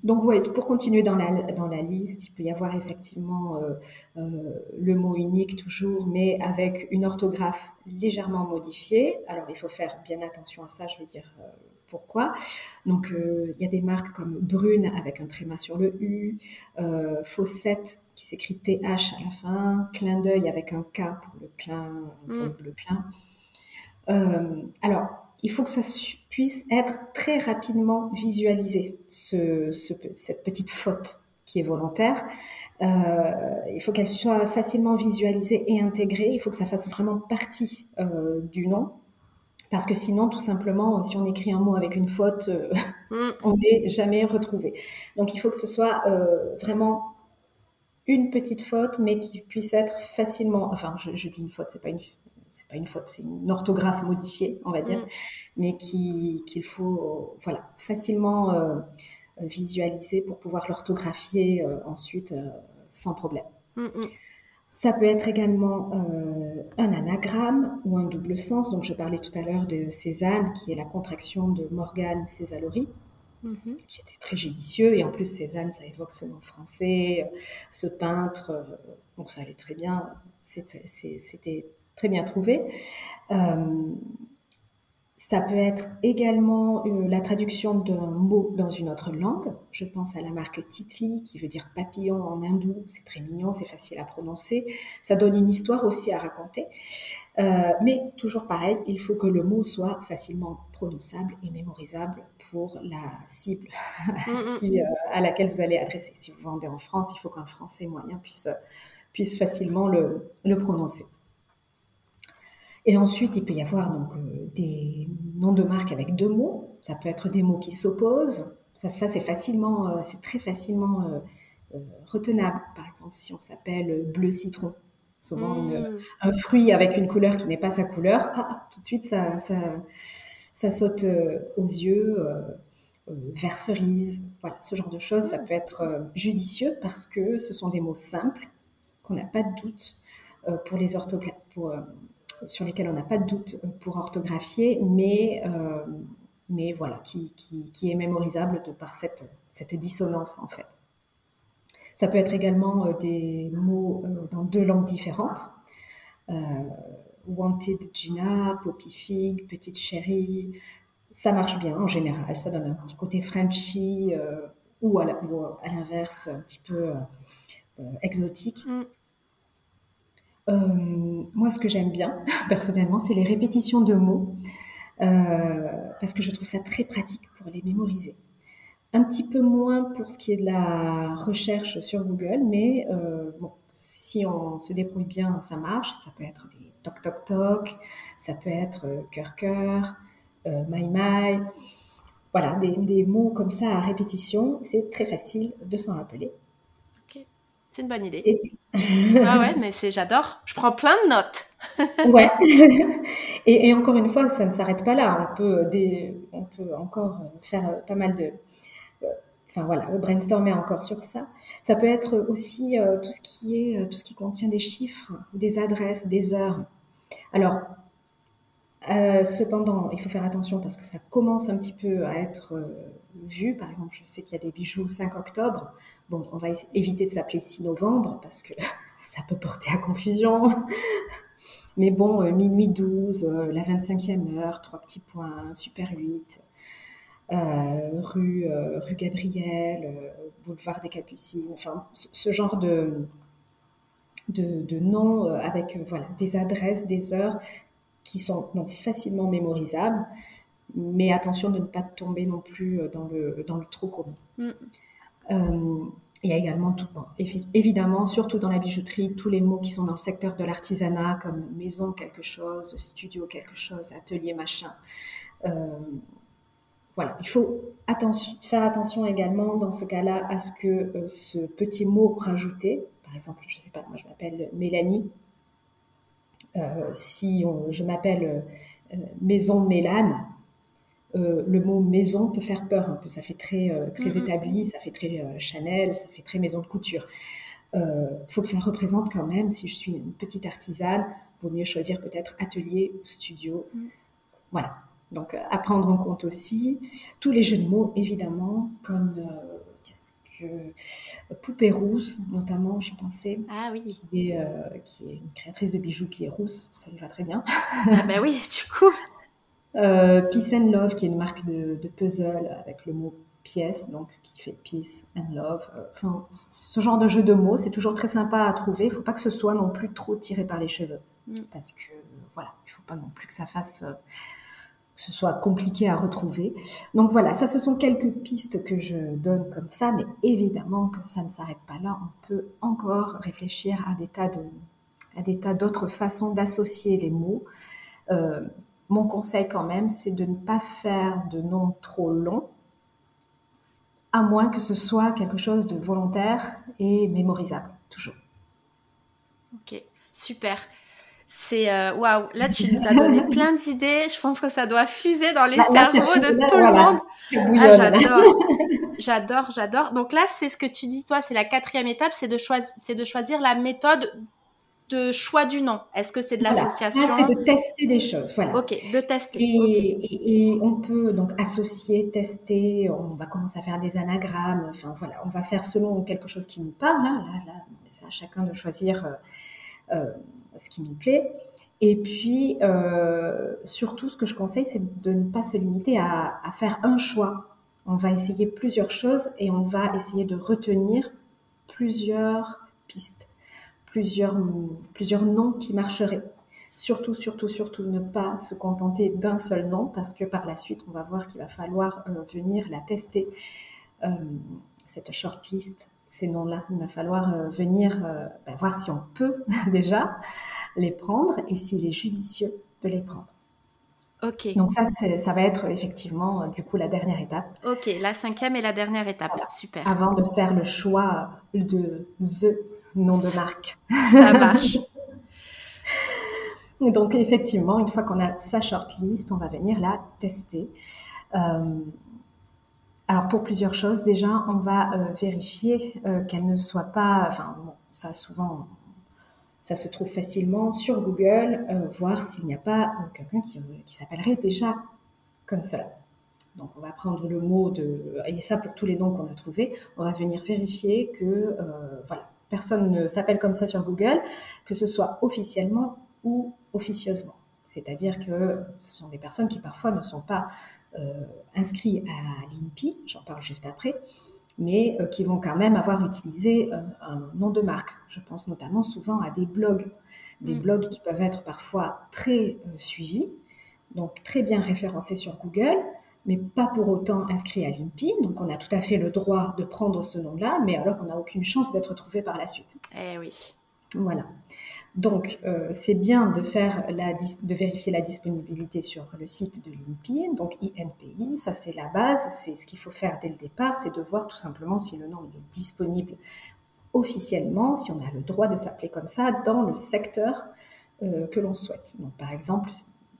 donc, ouais, pour continuer dans la, dans la liste, il peut y avoir effectivement euh, euh, le mot unique toujours, mais avec une orthographe légèrement modifiée. Alors, il faut faire bien attention à ça, je veux dire pourquoi. Donc, il y a des marques comme Brune avec un tréma sur le U, Fawcett qui s'écrit TH à la fin, clin d'œil avec un K pour le clin, pour le mm. clin. Euh, alors, il faut que ça puisse être très rapidement visualisé, ce, cette petite faute qui est volontaire. Euh, il faut qu'elle soit facilement visualisée et intégrée. Il faut que ça fasse vraiment partie euh, du nom. Parce que sinon, tout simplement, si on écrit un mot avec une faute, [LAUGHS] mm. on n'est jamais retrouvé. Donc, il faut que ce soit vraiment une petite faute, mais qui puisse être facilement, enfin, je, dis une faute, c'est pas une, c'est pas une faute, c'est une orthographe modifiée, on va dire, mm. mais qui, qu'il faut, voilà, facilement euh, visualiser pour pouvoir l'orthographier euh, ensuite euh, sans problème. Mm, mm. Ça peut être également un anagramme ou un double sens. Donc, je parlais tout à l'heure de Cézanne, qui est la contraction de Morgane Césalorie. Mhm. qui était très judicieux. Et en plus, Cézanne, ça évoque ce nom français, ce peintre, euh, donc ça allait très bien. C'était très bien trouvé. Euh, ça peut être également euh, la traduction d'un mot dans une autre langue. Je pense à la marque Titli, qui veut dire papillon en hindou. C'est très mignon, c'est facile à prononcer. Ça donne une histoire aussi à raconter. Euh, mais toujours pareil, il faut que le mot soit facilement prononçable et mémorisable pour la cible [LAUGHS] mm, mm. Euh, à laquelle vous allez adresser. Si vous vendez en France, il faut qu'un Français moyen puisse, puisse facilement le, le, prononcer. Et ensuite, il peut y avoir donc euh, des noms de marque avec deux mots. Ça peut être des mots qui s'opposent. Ça, ça c'est facilement, c'est très facilement retenable. Par exemple, si on s'appelle bleu citron, Souvent, hmm. un fruit avec une couleur qui n'est pas sa couleur, ah, tout de suite, ça, ça, saute euh, aux yeux. Euh, euh, vert cerise, voilà, ce genre de choses, ça peut être judicieux parce que ce sont des mots simples, qu'on n'a pas de doute pour les orthographes, sur lesquels on n'a pas de doute pour orthographier, mais mais voilà, qui, qui, est mémorisable de par cette, cette dissonance en fait. Ça peut être également euh, des mots euh, dans deux langues différentes. wanted Gina, Poppy Fig, Petite Chérie. Ça marche bien en général. Ça donne un petit côté Frenchy ou à l'inverse, un petit peu exotique. Mm. Euh, moi, ce que j'aime bien, [LAUGHS] personnellement, c'est les répétitions de mots, euh, parce que je trouve ça très pratique pour les mémoriser. Un petit peu moins pour ce qui est de la recherche sur Google, mais euh, bon, si on se débrouille bien, ça marche. Ça peut être des toc toc toc, ça peut être cœur cœur, my my. Voilà, des, des mots comme ça à répétition, c'est très facile de s'en rappeler. C'est une bonne idée. Ah ouais, [LAUGHS] mais c'est j'adore. Je prends plein de notes. [LAUGHS] ouais. [LAUGHS] Et, encore une fois, ça ne s'arrête pas là. On peut, des, on peut encore faire pas mal de. Enfin voilà, brainstormer encore sur ça. Ça peut être aussi euh, tout ce qui est, euh, tout ce qui contient des chiffres, des adresses, des heures. Alors, euh, cependant, il faut faire attention parce que ça commence un petit peu à être vu. Par exemple, je sais qu'il y a des bijoux 5 octobre. Bon, on va éviter de s'appeler 6 novembre parce que [LAUGHS] ça peut porter à confusion. [LAUGHS] Mais bon, euh, minuit 12, euh, la 25e heure, trois petits points, super 8, euh, rue, Gabriel, boulevard des Capucines, enfin, ce, genre de, de, noms avec voilà, des adresses, des heures qui sont facilement mémorisables. Mais attention de ne pas tomber non plus dans le, dans le trop commun. Mm. Euh, il y a également tout, évidemment, surtout dans la bijouterie, tous les mots qui sont dans le secteur de l'artisanat, comme maison quelque chose, studio quelque chose, atelier machin. Euh, voilà, il faut faire attention également dans ce cas-là à ce que euh, ce petit mot rajouté, par exemple, je ne sais pas, moi je m'appelle Mélanie, si je m'appelle Maison Mélane, euh, le mot maison peut faire peur un peu. Ça fait très, euh, très établi, ça fait très euh, Chanel, ça fait très maison de couture. Il faut que ça représente quand même, si je suis une petite artisane, vaut mieux choisir peut-être atelier ou studio. Mm. Voilà. Donc, à prendre en compte aussi tous les jeux de mots, évidemment, comme qu'est-ce que Poupée Rousse, notamment, je pensais. Ah oui. Qui est, qui est une créatrice de bijoux qui est rousse, ça lui va très bien. ah ben oui, du coup. [LAUGHS] Euh, Peace and Love, qui est une marque de, puzzle avec le mot pièce, donc qui fait Peace and Love. Euh, enfin, ce genre de jeu de mots, c'est toujours très sympa à trouver. Il ne faut pas que ce soit non plus trop tiré par les cheveux. Mm. Parce que, voilà, il ne faut pas non plus que ça fasse. Euh, que ce soit compliqué à retrouver. Donc voilà, ça ce sont quelques pistes que je donne comme ça, mais évidemment que ça ne s'arrête pas là. On peut encore réfléchir à des tas de, à des tas d'autres façons d'associer les mots. Euh, mon conseil quand même, c'est de ne pas faire de noms trop longs, à moins que ce soit quelque chose de volontaire et mémorisable, toujours. Ok, super. C'est euh, waouh, là tu nous as donné [LAUGHS] plein d'idées. Je pense que ça doit fuser dans les cerveaux de tout le monde. Ah, j'adore, [LAUGHS] j'adore, j'adore. Donc là, c'est ce que tu dis toi, c'est la quatrième étape, c'est de, c'est de choisir la méthode de choix du nom Est-ce que c'est de l'association C'est de tester des choses. Voilà. Ok, de tester. Et, on peut donc associer, tester. On va commencer à faire des anagrammes. Enfin voilà, on va faire selon quelque chose qui nous parle. Là, là, c'est à chacun de choisir euh, euh, ce qui nous plaît. Et puis, euh, surtout, ce que je conseille, c'est de ne pas se limiter à, à faire un choix. On va essayer plusieurs choses et on va essayer de retenir plusieurs pistes plusieurs, plusieurs noms qui marcheraient. Surtout, surtout, surtout ne pas se contenter d'un seul nom parce que par la suite, on va voir qu'il va falloir euh, venir la tester, euh, cette shortlist, ces noms-là. Il va falloir euh, venir ben, voir si on peut [LAUGHS] déjà les prendre et s'il est judicieux de les prendre. Ok. Donc ça, ça va être effectivement du coup la dernière étape. Ok, la cinquième et la dernière étape. Super. Avant de faire le choix de the nom de marque. Ça marche. [LAUGHS] Donc effectivement, une fois qu'on a sa shortlist, on va venir la tester. Euh, alors pour plusieurs choses, déjà, on va euh, vérifier euh, qu'elle ne soit pas, enfin ça souvent, ça se trouve facilement sur Google, voir s'il n'y a pas quelqu'un qui, qui s'appellerait déjà comme cela. Donc on va prendre le mot de et ça pour tous les noms qu'on a trouvés, on va venir vérifier que voilà personne ne s'appelle comme ça sur Google, que ce soit officiellement ou officieusement. C'est-à-dire que ce sont des personnes qui parfois ne sont pas euh, inscrites à l'INPI, j'en parle juste après, mais euh, qui vont quand même avoir utilisé euh, un nom de marque. Je pense notamment souvent à des blogs, des mm. blogs qui peuvent être parfois très suivis, donc très bien référencés sur Google, mais pas pour autant inscrits à l'INPI. Donc on a tout à fait le droit de prendre ce nom-là, mais alors on n'a aucune chance d'être trouvé par la suite. Eh oui. Voilà. Donc, euh, c'est bien de, faire la, de vérifier la disponibilité sur le site de l'INPI, donc INPI, ça c'est la base, c'est ce qu'il faut faire dès le départ, c'est de voir tout simplement si le nom est disponible officiellement, si on a le droit de s'appeler comme ça dans le secteur euh, que l'on souhaite. Donc, par exemple,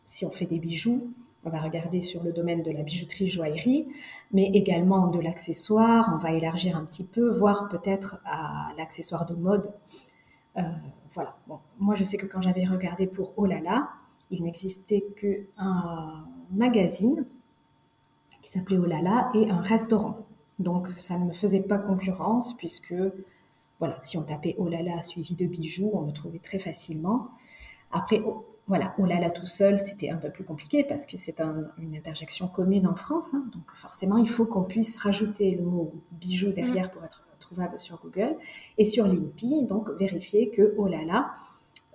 si on fait des bijoux, on va regarder sur le domaine de la bijouterie joaillerie, mais également de l'accessoire, on va élargir un petit peu, voire peut-être à l'accessoire de mode. Euh, voilà. moi, je sais que quand j'avais regardé pour Oh là là, il n'existait qu'un magazine qui s'appelait Oh là là et un restaurant. Donc, ça ne me faisait pas concurrence puisque, voilà, si on tapait Oh là là suivi de bijoux, on me trouvait très facilement. Après, oh, voilà, Oh là là tout seul, c'était un peu plus compliqué parce que c'est une interjection commune en France. Hein. donc, forcément, il faut qu'on puisse rajouter le mot bijou derrière mm. pour être trouvable sur Google, et sur l'INPI, donc vérifier que, oh là là,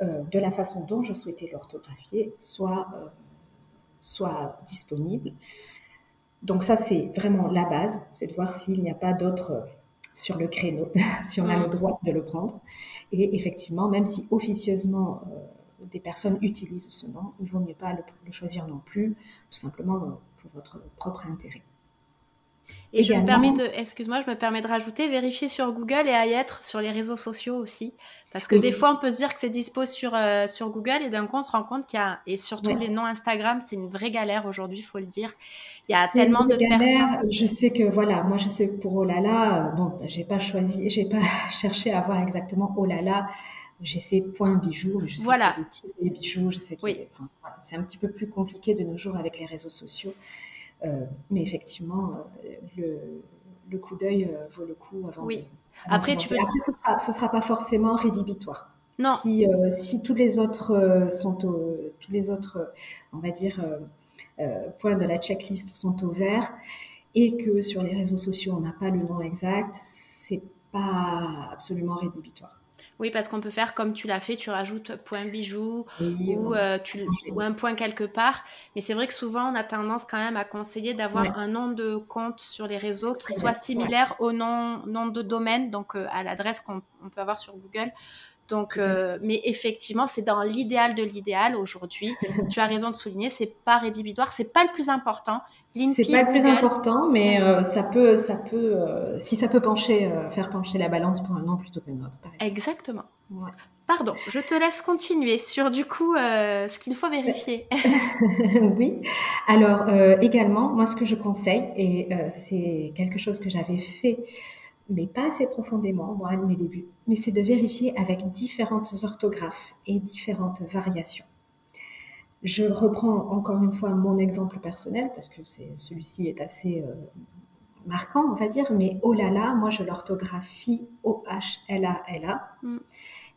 euh, de la façon dont je souhaitais l'orthographier, soit, euh, soit disponible. Donc ça, c'est vraiment la base, c'est de voir s'il n'y a pas d'autres euh, sur le créneau, [LAUGHS] si on a le droit de le prendre. Et effectivement, même si officieusement des personnes utilisent ce nom, il vaut mieux pas le choisir non plus, tout simplement pour votre propre intérêt. Et je me permets de, excuse-moi, je me permets de rajouter, vérifier sur Google et à y être sur les réseaux sociaux aussi. Parce que des fois, on peut se dire que c'est dispo sur, euh, sur Google et d'un coup, on se rend compte qu'il y a, et surtout les noms Instagram, c'est une vraie galère aujourd'hui, il faut le dire. Il y a tellement de personnes. Je sais que, voilà, moi, je sais que pour Olala, euh, bon, j'ai pas choisi, j'ai pas [LAUGHS] cherché à voir exactement Olala. J'ai fait point bijoux, je sais voilà. des bijoux, je sais que c'est un petit peu plus compliqué de nos jours avec les réseaux sociaux. Euh, mais effectivement, euh, le, coup d'œil euh, vaut le coup avant. Oui. Après, tu peux... Après, ce sera, sera pas forcément rédhibitoire. Non. Si, si tous les autres sont tous les autres, on va dire, points de la checklist sont au vert et que sur les réseaux sociaux on n'a pas le nom exact, c'est pas absolument rédhibitoire. Oui, parce qu'on peut faire comme tu l'as fait, tu rajoutes point bijou ou, euh, ou, un point quelque part. Mais c'est vrai que souvent, on a tendance quand même à conseiller d'avoir un nom de compte sur les réseaux qui soit similaire au nom, nom de domaine, donc euh, à l'adresse qu'on peut avoir sur Google. Donc, euh, mais effectivement, c'est dans l'idéal de l'idéal aujourd'hui. [LAUGHS] tu as raison de souligner, c'est pas rédhibitoire, c'est pas le plus important. C'est pas le plus important, mais euh, ça peut, ça peut, euh, si ça peut pencher, faire pencher la balance pour un nom plutôt qu'un autre. Exactement. Pardon, je te laisse continuer sur du coup ce qu'il faut vérifier. [LAUGHS] oui. Alors également, moi, ce que je conseille, et c'est quelque chose que j'avais fait mais pas assez profondément, moi, à mes débuts, mais c'est de vérifier avec différentes orthographes et différentes variations. Je reprends encore une fois mon exemple personnel, parce que celui-ci est assez euh, marquant, on va dire, mais oh là là, moi je l'orthographie O-H-L-A-L-A. Mm.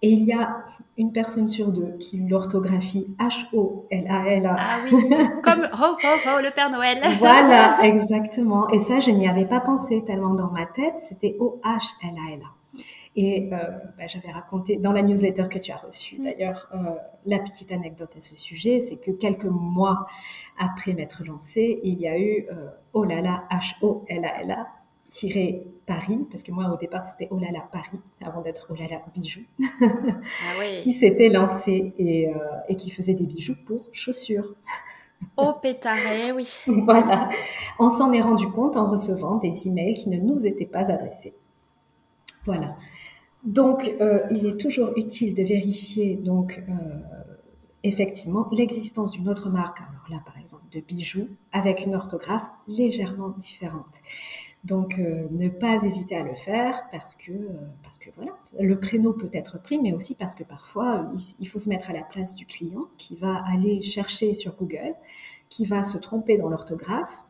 Et il y a une personne sur deux qui l'orthographie H-O-L-A-L-A. Ah oui, comme ho ho ho, le Père Noël. [LAUGHS] voilà, exactement. Et ça, je n'y avais pas pensé tellement dans ma tête, c'était O-H-L-A-L-A. Et euh, bah, j'avais raconté dans la newsletter que tu as reçue d'ailleurs euh, la petite anecdote à ce sujet, c'est que quelques mois après m'être lancée, il y a eu euh, Oh là là, Paris, parce que moi au départ c'était Oh là là Paris, avant d'être Oh là là bijoux, ah [LAUGHS] qui s'était lancé et, euh, et, qui faisait des bijoux pour chaussures. Oh pétaré, oui. [LAUGHS] voilà. On s'en est rendu compte en recevant des emails qui ne nous étaient pas adressés. Voilà. Donc, euh, il est toujours utile de vérifier donc euh, effectivement l'existence d'une autre marque. Alors là, par exemple, de bijoux avec une orthographe légèrement différente. Donc, euh, ne pas hésiter à le faire parce que, euh, parce que voilà, le créneau peut être pris, mais aussi parce que parfois, il, faut se mettre à la place du client qui va aller chercher sur Google, qui va se tromper dans l'orthographe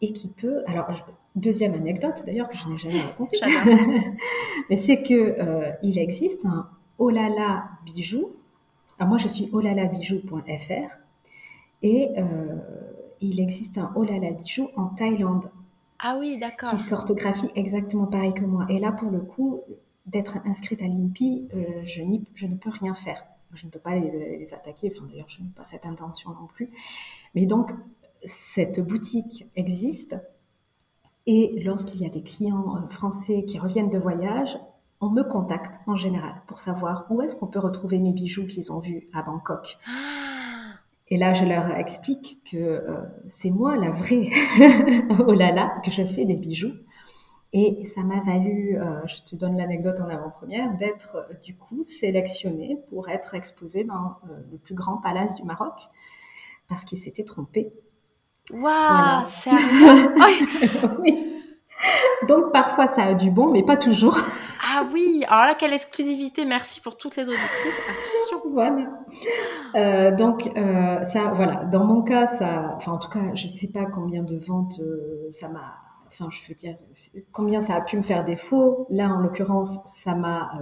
et qui peut. Alors, deuxième anecdote d'ailleurs que je n'ai jamais racontée, [LAUGHS] mais c'est que euh, il existe un Olala bijou. Alors moi, je suis olalabijou.fr et euh, il existe un Olala bijou en Thaïlande. Ah oui, d'accord. Qui s'orthographie exactement pareil que moi. Et là, pour le coup, d'être inscrite à l'INPI, euh, je, je, ne peux rien faire. Je ne peux pas les, les attaquer. Enfin, d'ailleurs, je n'ai pas cette intention non plus. Mais donc, cette boutique existe. Et lorsqu'il y a des clients euh, français qui reviennent de voyage, on me contacte en général pour savoir où est-ce qu'on peut retrouver mes bijoux qu'ils ont vus à Bangkok. Et là, je leur explique que euh, c'est moi la vraie [LAUGHS] oh là là, que je fais des bijoux. Et ça m'a valu, euh, je te donne l'anecdote en avant-première, d'être du coup sélectionnée pour être exposée dans le plus grand palace du Maroc parce qu'il s'était trompé Waouh, [LAUGHS] oui. Donc parfois ça a du bon, mais pas toujours. ah oui, alors là quelle exclusivité, merci pour toutes les auditrices. Voilà. Euh, donc euh, ça, voilà, dans mon cas, ça, enfin en tout cas, je sais pas combien de ventes euh, ça m'a, enfin je veux dire combien ça a pu me faire défaut. Là en l'occurrence, ça m'a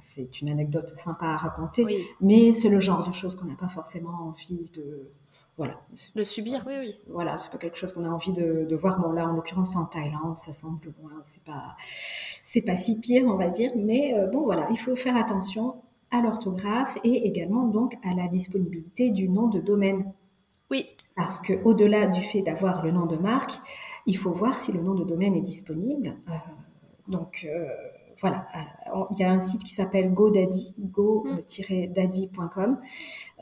c'est une anecdote sympa à raconter, mais c'est le genre de choses qu'on n'a pas forcément envie de, voilà. Le subir, oui, oui. Voilà, c'est pas quelque chose qu'on a envie de, voir. Bon, là, en l'occurrence, c'est en Thaïlande, ça semble loin, c'est pas, c'est pas si pire, on va dire. Mais bon, voilà, il faut faire attention à l'orthographe et également donc à la disponibilité du nom de domaine. Oui. Parce que au-delà du fait d'avoir le nom de marque, il faut voir si le nom de domaine est disponible. Euh, donc, euh, voilà, euh, il y a un site qui s'appelle GoDaddy, go-daddy.com,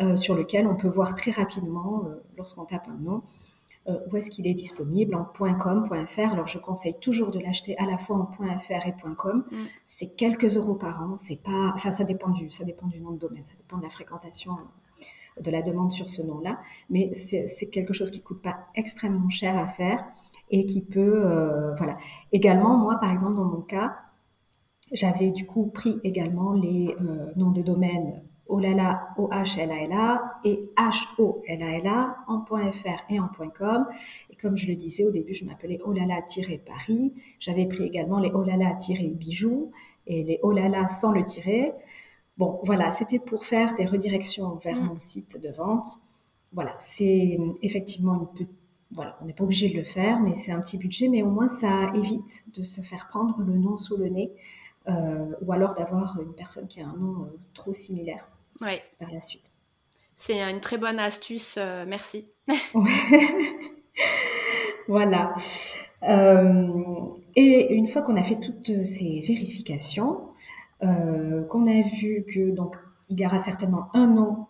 euh, sur lequel on peut voir très rapidement, lorsqu'on tape un nom, où est-ce qu'il est disponible en .com, .fr. Alors je conseille toujours de l'acheter à la fois en .fr et .com. Mm. C'est quelques euros par an. C'est pas, enfin ça dépend du, ça dépend du nom de domaine, ça dépend de la fréquentation de la demande sur ce nom-là. Mais c'est quelque chose qui coûte pas extrêmement cher à faire et qui peut, voilà. Également, moi par exemple dans mon cas, j'avais du coup pris également les euh, noms de domaine Olala, O-H-L-A-L-A et H-O-L-A-L-A en .fr et en .com. Et comme je le disais au début, je m'appelais Olala-Paris. J'avais pris également les Olala-bijoux et les Olala sans le tiret. Bon, voilà, c'était pour faire des redirections vers mmh. mon site de vente. Voilà, c'est effectivement une petite voilà, on n'est pas obligé de le faire, mais c'est un petit budget, mais au moins ça évite de se faire prendre le nom sous le nez euh, ou alors d'avoir une personne qui a un nom euh, trop similaire ouais. par la suite. C'est une très bonne astuce, euh, merci. [LAUGHS] voilà. et une fois qu'on a fait toutes ces vérifications, qu'on a vu que donc il y aura certainement un nom,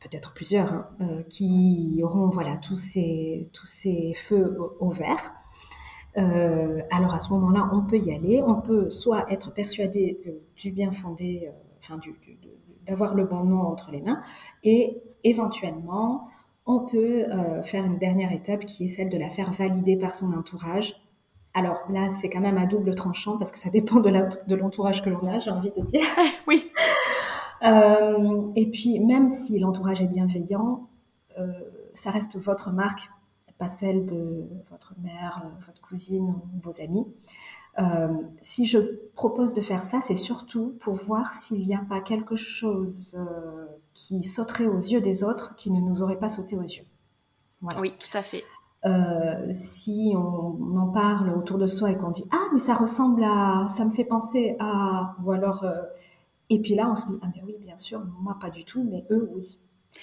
peut-être plusieurs, hein, qui auront voilà tous ces tous ces feux au vert. Euh, alors à ce moment-là, on peut y aller. On peut soit être persuadé du bien fondé, euh, enfin d'avoir le bon nom entre les mains, et éventuellement, on peut euh, faire une dernière étape qui est celle de la faire valider par son entourage. Alors là, c'est quand même à double tranchant parce que ça dépend de l'entourage que l'on a, j'ai envie de dire. [LAUGHS] oui. et puis, même si l'entourage est bienveillant, ça reste votre marque pas celle de votre mère, euh, votre cousine ou vos amis. Euh, si je propose de faire ça, c'est surtout pour voir s'il n'y a pas quelque chose euh, qui sauterait aux yeux des autres qui ne nous aurait pas sauté aux yeux. Oui, tout à fait. si on, en parle autour de soi et qu'on dit ah mais ça ressemble à, ça me fait penser à, ou alors et puis là on se dit ah mais oui bien sûr moi pas du tout mais eux oui.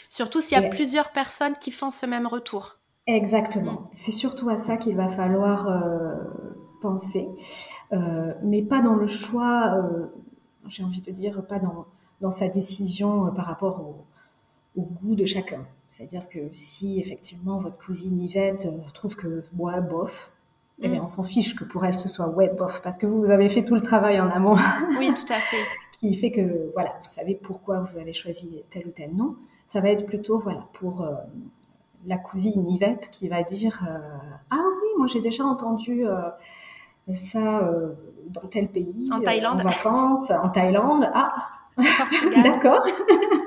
Surtout s'il y a plusieurs personnes qui font ce même retour. Exactement. Mm. C'est surtout à ça qu'il va falloir euh, penser, euh, mais pas dans le choix, euh, j'ai envie de dire, pas dans, dans sa décision par rapport au, goût de chacun. C'est-à-dire que si effectivement votre cousine Yvette trouve que ouais, bof, eh bien, mm. on s'en fiche que pour elle ce soit ouais, bof, parce que vous, vous avez fait tout le travail en amont. [LAUGHS] Oui, tout à fait. qui fait que voilà, vous savez pourquoi vous avez choisi tel ou tel nom. Ça va être plutôt voilà pour la cousine Yvette qui va dire euh, Ah oui, moi j'ai déjà entendu euh, ça euh, dans tel pays, en Thaïlande, en vacances, en Thaïlande. Ah, [LAUGHS] d'accord.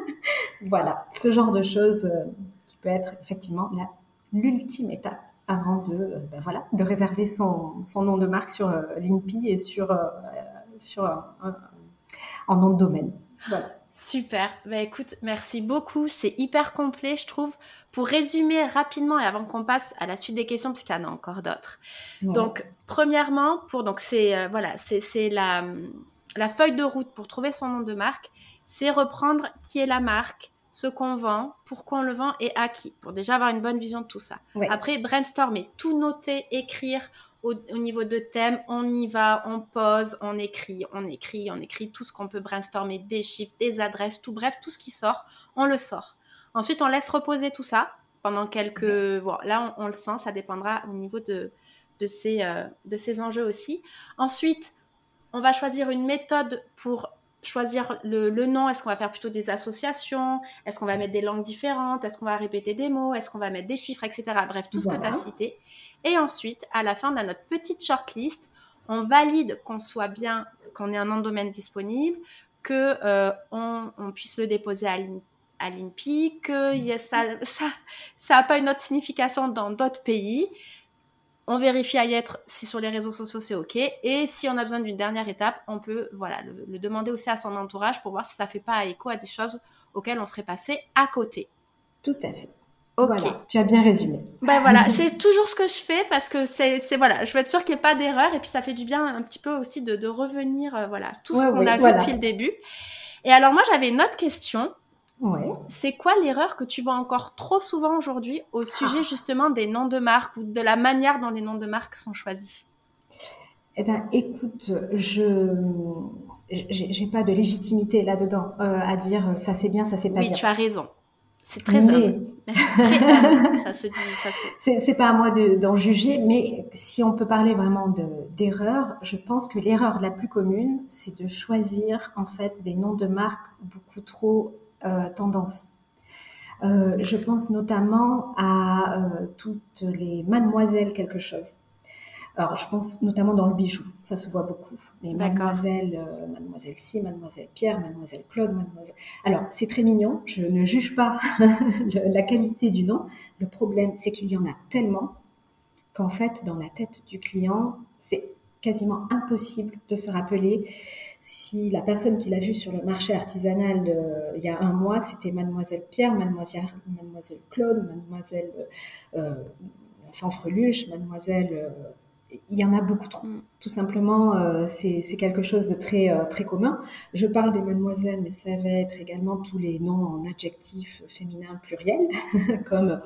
[LAUGHS] voilà, ce genre de choses qui peut être effectivement l'ultime étape avant de, ben voilà, de réserver son, son, nom de marque sur l'INPI et sur, sur en nom de domaine. Voilà. Super. Bah écoute, merci beaucoup. C'est hyper complet, je trouve. Pour résumer rapidement et avant qu'on passe à la suite des questions, parce qu'il y en a encore d'autres. Donc, premièrement, pour donc c'est euh, voilà, c'est la la feuille de route pour trouver son nom de marque, c'est reprendre qui est la marque, ce qu'on vend, pourquoi on le vend et à qui, pour déjà avoir une bonne vision de tout ça. Après, brainstormer, tout noter, écrire, au, niveau de thème, on y va, on pose, on écrit, on écrit, on écrit tout ce qu'on peut brainstormer, des chiffres, des adresses, tout bref, tout ce qui sort, on le sort. Ensuite, on laisse reposer tout ça pendant quelques... Bon, là, on, le sent, ça dépendra au niveau de, de, ces, euh, de ces enjeux aussi. Ensuite, on va choisir une méthode pour choisir le, nom. Est-ce qu'on va faire plutôt des associations? Est-ce qu'on va mettre des langues différentes? Est-ce qu'on va répéter des mots? Est-ce qu'on va mettre des chiffres, etc. Bref, tout ce que tu as cité. Et ensuite, à la fin, on a notre petite shortlist. On valide qu'on soit bien, qu'on ait un nom de domaine disponible, que euh, on, puisse le déposer à l'INPI, que ça n'a ça, pas une autre signification dans d'autres pays. On vérifie à y être si sur les réseaux sociaux c'est OK. Et si on a besoin d'une dernière étape, on peut voilà, le, demander aussi à son entourage pour voir si ça fait pas écho à des choses auxquelles on serait passé à côté. Tout à fait. Ok. tu as bien résumé. Ben voilà, [LAUGHS] c'est toujours ce que je fais parce que c'est, voilà, je veux être sûre qu'il n'y ait pas d'erreur et puis ça fait du bien un petit peu aussi de, revenir, euh, voilà, tout ce qu'on a vu depuis le début. Et alors moi j'avais une autre question. C'est quoi l'erreur que tu vois encore trop souvent aujourd'hui au sujet ah. justement des noms de marque ou de la manière dont les noms de marque sont choisis? Eh ben, écoute, je j'ai pas de légitimité là-dedans euh, à dire ça c'est bien, ça c'est pas bien. Oui, tu as raison. C'est très mais... [LAUGHS] ça se dit, ça se... C'est pas à moi d'en juger, mais si on peut parler vraiment d'erreur, je pense que l'erreur la plus commune, c'est de choisir en fait des noms de marques beaucoup trop tendance. Euh, je pense notamment à euh, toutes les mademoiselles quelque chose. Alors, je pense notamment dans le bijou, ça se voit beaucoup. Les mademoiselles, mademoiselle Si, mademoiselle Pierre, mademoiselle Claude, mademoiselle. Alors, c'est très mignon, je ne juge pas [LAUGHS] la qualité du nom. Le problème, c'est qu'il y en a tellement qu'en fait, dans la tête du client, c'est quasiment impossible de se rappeler si la personne qui l'a vu sur le marché artisanal euh, il y a un mois, c'était Mademoiselle Pierre, Mademoiselle, Mademoiselle Claude, Mademoiselle euh, Fanfreluche, Mademoiselle... Euh, il y en a beaucoup trop. Mm. Tout simplement, euh, c'est quelque chose de très, très commun. Je parle des mademoiselles, mais ça va être également tous les noms en adjectif féminin pluriel, [LAUGHS] comme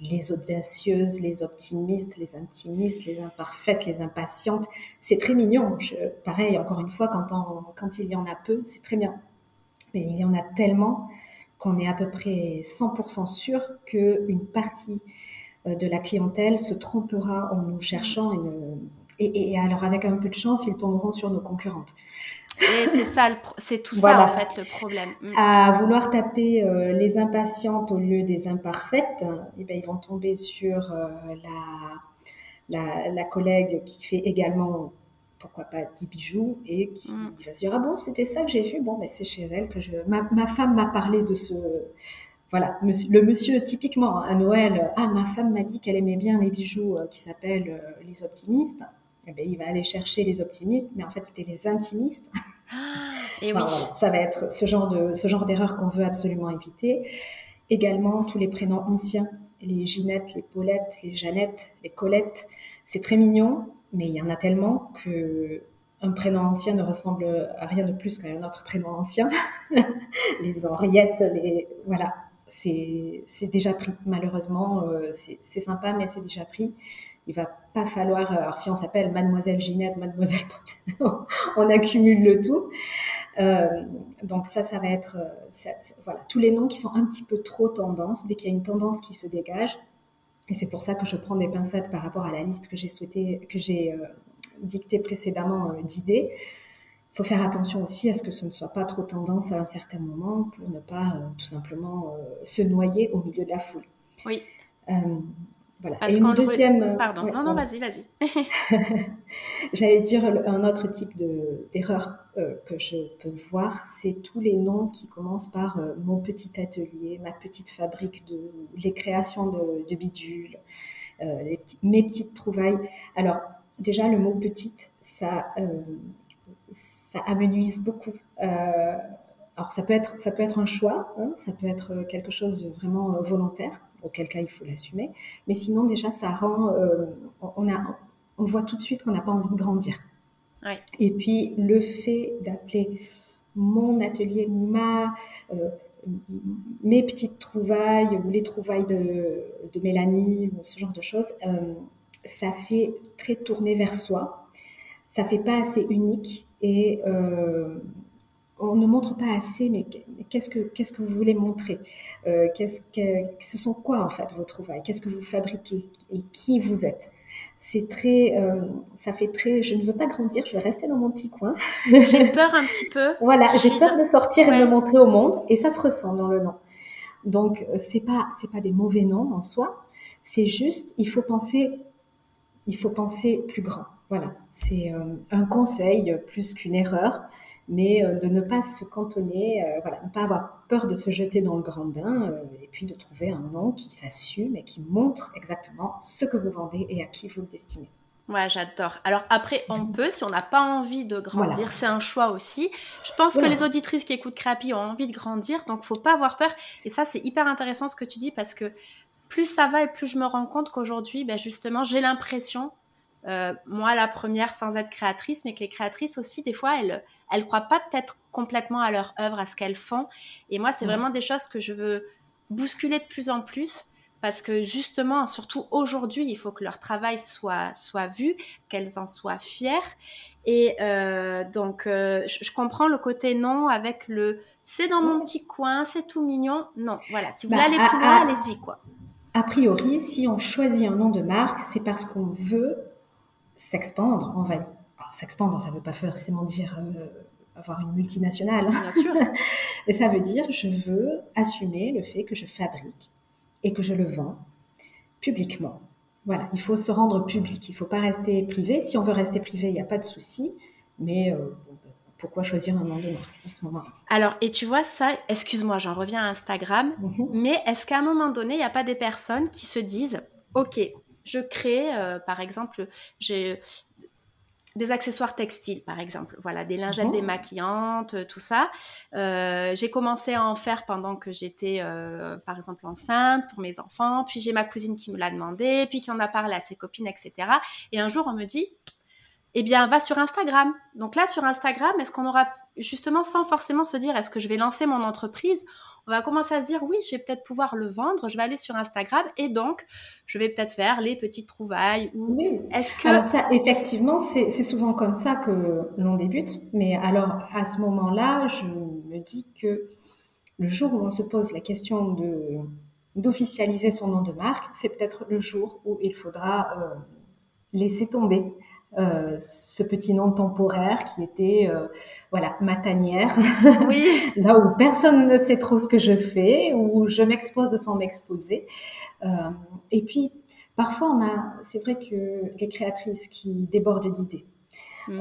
les audacieuses, les optimistes, les intimistes, les imparfaites, les impatientes. C'est très mignon. pareil, encore une fois, quand, il y en a peu, c'est très bien. Mais il y en a tellement qu'on est à peu près 100% sûr qu'une partie euh, de la clientèle se trompera en nous cherchant et, alors avec un peu de chance, ils tomberont sur nos concurrentes. Et c'est ça, c'est tout ça en fait le problème. Mm. À vouloir taper euh, les impatientes au lieu des imparfaites, eh ben, ils vont tomber sur euh, la, la, collègue qui fait également, pourquoi pas, 10 bijoux et qui mm. va se dire Ah bon, c'était ça que j'ai vu, bon, ben, c'est chez elle que je. Ma, ma femme m'a parlé de ce. Voilà, le monsieur typiquement à Noël, ah ma femme m'a dit qu'elle aimait bien les bijoux euh, qui s'appellent les optimistes. Eh ben, il va aller chercher les optimistes, mais en fait, c'était les intimistes. Ah, et [LAUGHS] oui. ça va être ce genre de ce genre d'erreur qu'on veut absolument éviter. Également, tous les prénoms anciens, les Ginette, les Paulette, les Jeannette, les Colette, c'est très mignon, mais il y en a tellement que un prénom ancien ne ressemble à rien de plus qu'à un autre prénom ancien. [LAUGHS] les Henriettes, les voilà, c'est déjà pris. Malheureusement, euh, c'est sympa, mais c'est déjà pris il va pas falloir, euh, alors si on s'appelle Mademoiselle Ginette, Mademoiselle, [LAUGHS] on accumule le tout. Euh, donc ça, ça va être, euh, voilà, tous les noms qui sont un petit peu trop tendance, dès qu'il y a une tendance qui se dégage. Et c'est pour ça que je prends des pincettes par rapport à la liste que j'ai souhaité, que j'ai euh, dictée précédemment d'idées. Il faut faire attention aussi à ce que ce ne soit pas trop tendance à un certain moment pour ne pas tout simplement se noyer au milieu de la foule. Oui. Voilà. et une deuxième. Euh, pardon, non, non, vas-y, vas-y. [LAUGHS] [LAUGHS] J'allais dire un autre type d'erreur euh, que je peux voir, c'est tous les noms qui commencent par euh, mon petit atelier, ma petite fabrique de les créations de, de bidules, mes petites trouvailles. Alors, déjà, le mot petite, ça, ça amenuise beaucoup. alors, ça peut, être, ça peut être un choix, hein, ça peut être quelque chose de vraiment volontaire, auquel cas il faut l'assumer. Mais sinon, déjà, ça rend. on, a, on voit tout de suite qu'on n'a pas envie de grandir. Et puis, le fait d'appeler mon atelier, ma, euh, mes petites trouvailles ou les trouvailles de, de Mélanie ou ce genre de choses, euh, ça fait très tourner vers soi. Ça fait pas assez unique et euh, on ne montre pas assez, mais qu'est-ce que, qu'est-ce que vous voulez montrer? Qu'est-ce que, Ce sont quoi en fait vos trouvailles? Qu'est-ce que vous fabriquez? Et qui vous êtes? C'est très, euh, ça fait très, je ne veux pas grandir, je vais rester dans mon petit coin. [LAUGHS] J'ai peur un petit peu. Voilà, j'ai peur de sortir et de me montrer au monde, et ça se ressent dans le nom. Donc euh, c'est pas, c'est pas des mauvais noms en soi, c'est juste, il faut penser, il faut penser plus grand. Voilà, c'est euh, un conseil plus qu'une erreur mais euh, de ne pas se cantonner, euh, voilà, ne pas avoir peur de se jeter dans le grand bain, euh, et puis de trouver un nom qui s'assume et qui montre exactement ce que vous vendez et à qui vous le destinez. Ouais, j'adore. Alors après, on peut, si on n'a pas envie de grandir, c'est un choix aussi. Je pense que les auditrices qui écoutent Créapi ont envie de grandir, donc faut pas avoir peur. Et ça, c'est hyper intéressant ce que tu dis parce que plus ça va et plus je me rends compte qu'aujourd'hui, ben justement, j'ai l'impression euh, moi la première sans être créatrice, mais que les créatrices aussi, des fois, elles elles croient pas peut-être complètement à leur œuvre, à ce qu'elles font. Et moi, c'est vraiment des choses que je veux bousculer de plus en plus parce que justement, surtout aujourd'hui, il faut que leur travail soit, soit vu, qu'elles en soient fières. Et euh, donc, euh, je, comprends le côté non avec le c'est dans mon petit coin, c'est tout mignon. Non, voilà, si vous voulez bah, aller plus loin, allez-y, quoi. A priori, si on choisit un nom de marque, c'est parce qu'on veut s'expandre, on va dire. S'expandre, ça ne veut pas forcément dire euh, avoir une multinationale. Bien sûr. [LAUGHS] Mais ça veut dire je veux assumer le fait que je fabrique et que je le vends publiquement. Voilà, il faut se rendre public, il ne faut pas rester privé. Si on veut rester privé, il n'y a pas de souci. Mais euh, pourquoi choisir un nom de marque à ce moment-là? Alors, et tu vois ça, excuse-moi, j'en reviens à Instagram, mhm. mais est-ce qu'à un moment donné, il n'y a pas des personnes qui se disent, OK, je crée, euh, par exemple, j'ai des accessoires textiles, par exemple. Voilà, des lingettes démaquillantes, euh, tout ça. Euh, j'ai commencé à en faire pendant que j'étais, par exemple, enceinte pour mes enfants. Puis j'ai ma cousine qui me l'a demandé, puis qui en a parlé à ses copines, etc. Et un jour, on me dit, eh bien, va sur Instagram. Donc là, sur Instagram, est-ce qu'on aura justement, sans forcément se dire, est-ce que je vais lancer mon entreprise On va commencer à se dire, oui, je vais peut-être pouvoir le vendre. Je vais aller sur Instagram et donc, je vais peut-être faire les petites trouvailles. Ou est-ce que alors ça, effectivement, c'est souvent comme ça que l'on débute. Mais alors, à ce moment-là, je me dis que le jour où on se pose la question de d'officialiser son nom de marque, c'est peut-être le jour où il faudra euh, laisser tomber euh, ce petit nom temporaire qui était euh, voilà ma tanière oui. [LAUGHS] là où personne ne sait trop ce que je fais où je m'expose sans m'exposer euh, et puis parfois on a c'est vrai que les créatrices qui débordent d'idées mmh.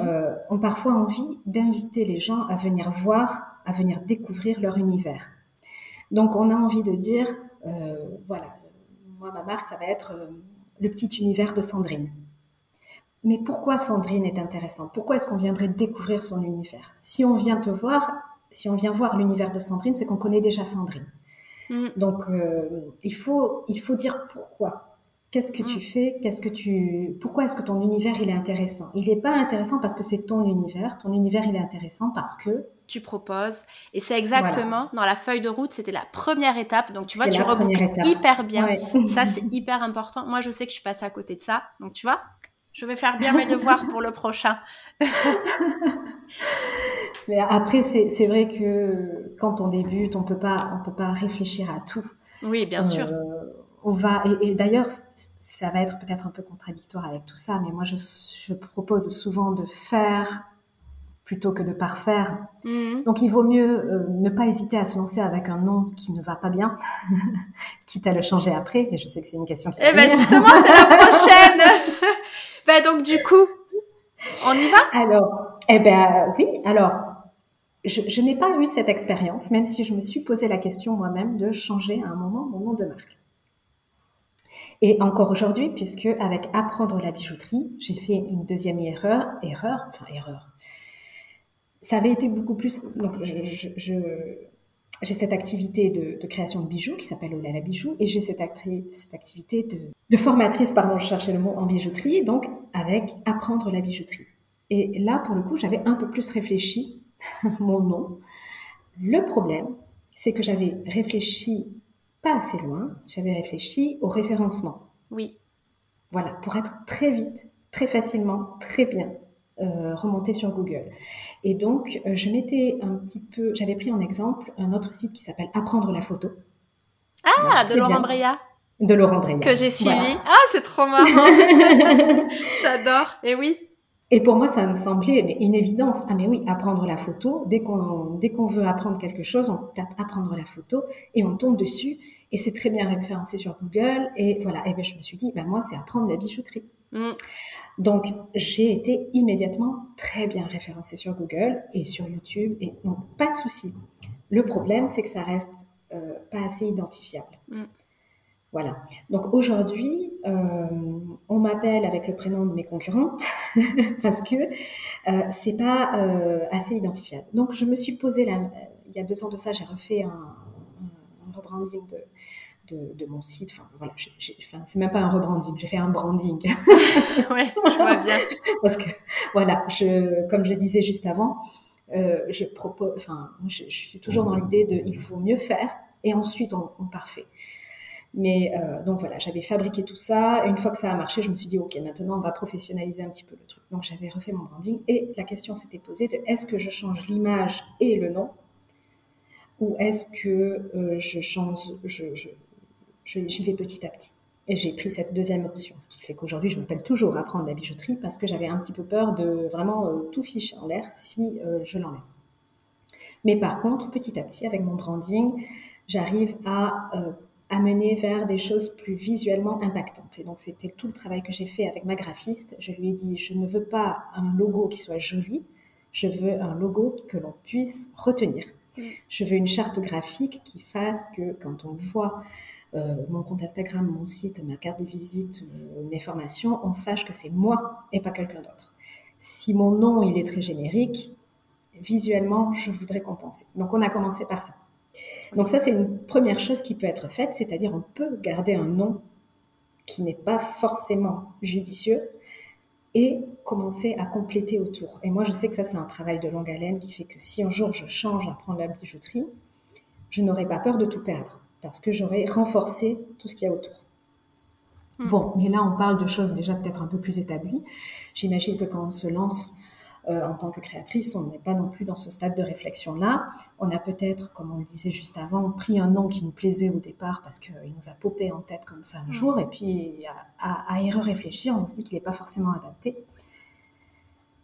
ont parfois envie d'inviter les gens à venir voir à venir découvrir leur univers donc on a envie de dire voilà moi ma marque ça va être le petit univers de Sandrine mais pourquoi Sandrine est intéressante? Pourquoi est-ce qu'on viendrait découvrir son univers? Si on vient te voir, si on vient voir l'univers de Sandrine, c'est qu'on connaît déjà Sandrine. Mm. Donc, euh, il, faut, il faut dire pourquoi. Qu'est-ce que tu mm. fais? Qu'est-ce que tu Pourquoi est-ce que ton univers il est intéressant? Il n'est pas intéressant parce que c'est ton univers. Ton univers il est intéressant parce que tu proposes. Et c'est exactement dans la feuille de route, c'était la première étape. Donc tu vois, tu reboucles hyper bien. Ça c'est [LAUGHS] hyper important. Moi je sais que je suis passée à côté de ça. Donc tu vois, je vais faire bien mes devoirs pour le prochain. [LAUGHS] Mais après, c'est vrai que quand on débute, on peut pas, on peut pas réfléchir à tout. Oui, bien sûr. Euh, on va, et, d'ailleurs, ça va être peut-être un peu contradictoire avec tout ça, mais moi, je, je propose souvent de faire plutôt que de parfaire. Mhm. Donc, il vaut mieux euh, ne pas hésiter à se lancer avec un nom qui ne va pas bien, [LAUGHS] quitte à le changer après. Et je sais que c'est une question qui. Eh bien, justement, c'est la [LAUGHS] prochaine. Ben donc du coup, on y va? Alors, eh ben oui. Alors, je, n'ai pas eu cette expérience, même si je me suis posé la question moi-même de changer à un moment mon nom de marque. Et encore aujourd'hui, puisque avec apprendre la bijouterie, j'ai fait une deuxième erreur, erreur, enfin erreur. Ça avait été beaucoup plus. Donc, je, j'ai cette activité de, création de bijoux qui s'appelle Olala Bijoux et j'ai cette, cette, activité de, de, formatrice, pardon, je cherchais le mot, en bijouterie, donc avec apprendre la bijouterie. Et là, pour le coup, j'avais un peu plus réfléchi [LAUGHS] mon nom. Le problème, c'est que j'avais réfléchi pas assez loin, j'avais réfléchi au référencement. Oui. Voilà, pour être très vite, très facilement, très bien euh, remonté sur Google. Et donc, euh, je m'étais un petit peu, j'avais pris en exemple un autre site qui s'appelle Apprendre la photo. Ah, de Laurent Breya. De Laurent Breya. Que j'ai suivi. Ah, c'est trop marrant. [LAUGHS] [LAUGHS] J'adore. Et oui. Et pour moi, ça me semblait mais une évidence. Ah mais oui, apprendre la photo. Dès qu'on dès qu'on veut apprendre quelque chose, on tape apprendre la photo et on tombe dessus. Et c'est très bien référencé sur Google. Et voilà. Et ben je me suis dit, ben moi, c'est apprendre la bijouterie. Mm. Donc j'ai été immédiatement très bien référencée sur Google et sur YouTube. Et donc pas de souci. Le problème, c'est que ça reste euh, pas assez identifiable. Mm. Voilà. Donc aujourd'hui, euh, on m'appelle avec le prénom de mes concurrentes [LAUGHS] parce que euh, c'est pas assez identifiable. Donc je me suis posé là, il y a deux ans de ça, j'ai refait un, rebranding de, mon site. Enfin voilà, c'est même pas un rebranding, j'ai fait un branding. [LAUGHS] ouais, je vois bien. [LAUGHS] parce que voilà, je, comme je disais juste avant, je propose, enfin, je, suis toujours dans l'idée de il faut mieux faire et ensuite on, on parfait. Mais euh, donc voilà, j'avais fabriqué tout ça. Une fois que ça a marché, je me suis dit, OK, maintenant on va professionnaliser un petit peu le truc. Donc j'avais refait mon branding et la question s'était posée de est-ce que je change l'image et le nom ou est-ce que euh, je change, je, j'y vais petit à petit. Et j'ai pris cette deuxième option, ce qui fait qu'aujourd'hui, je m'appelle toujours apprendre la bijouterie parce que j'avais un petit peu peur de vraiment euh, tout ficher en l'air si je l'enlève. Mais par contre, petit à petit, avec mon branding, j'arrive à amener vers des choses plus visuellement impactantes. Et donc, c'était tout le travail que j'ai fait avec ma graphiste. Je lui ai dit, je ne veux pas un logo qui soit joli, je veux un logo que l'on puisse retenir. Mm. Je veux une charte graphique qui fasse que quand on voit euh, mon compte Instagram, mon site, ma carte de visite, euh, mes formations, on sache que c'est moi et pas quelqu'un d'autre. Si mon nom, il est très générique, visuellement, je voudrais compenser. Donc, on a commencé par ça. Donc ça, c'est une première chose qui peut être faite, c'est-à-dire on peut garder un nom qui n'est pas forcément judicieux et commencer à compléter autour. Et moi, je sais que ça, c'est un travail de longue haleine qui fait que si un jour je change à prendre la bijouterie, je n'aurai pas peur de tout perdre parce que j'aurai renforcé tout ce qu'il y a autour. Hmm. Bon, mais là, on parle de choses déjà peut-être un peu plus établies. J'imagine que quand on se lance euh, en tant que créatrice, on n'est pas non plus dans ce stade de réflexion-là. On a peut-être, comme on le disait juste avant, pris un nom qui nous plaisait au départ parce qu'il nous a popé en tête comme ça un mm. jour, et puis à, à, y réfléchir, on se dit qu'il n'est pas forcément adapté.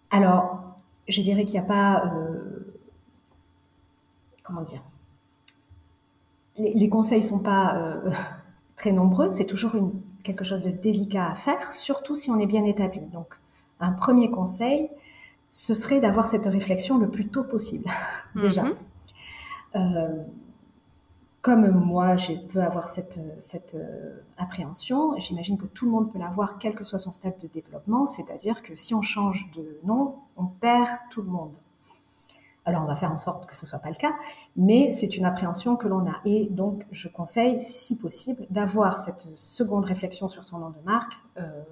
Alors, je dirais qu'il n'y a pas... Euh, comment dire les, conseils ne sont pas euh, [LAUGHS] très nombreux, c'est toujours une, quelque chose de délicat à faire, surtout si on est bien établi. Donc, un premier conseil, ce serait d'avoir cette réflexion le plus tôt possible, [LAUGHS] déjà. Mhm. Euh, comme moi, je peux avoir cette, cette euh, appréhension, j'imagine que tout le monde peut l'avoir, quel que soit son stade de développement, c'est-à-dire que si on change de nom, on perd tout le monde. Alors, on va faire en sorte que ce ne soit pas le cas, mais c'est une appréhension que l'on a. Et donc, je conseille, si possible, d'avoir cette seconde réflexion sur son nom de marque euh,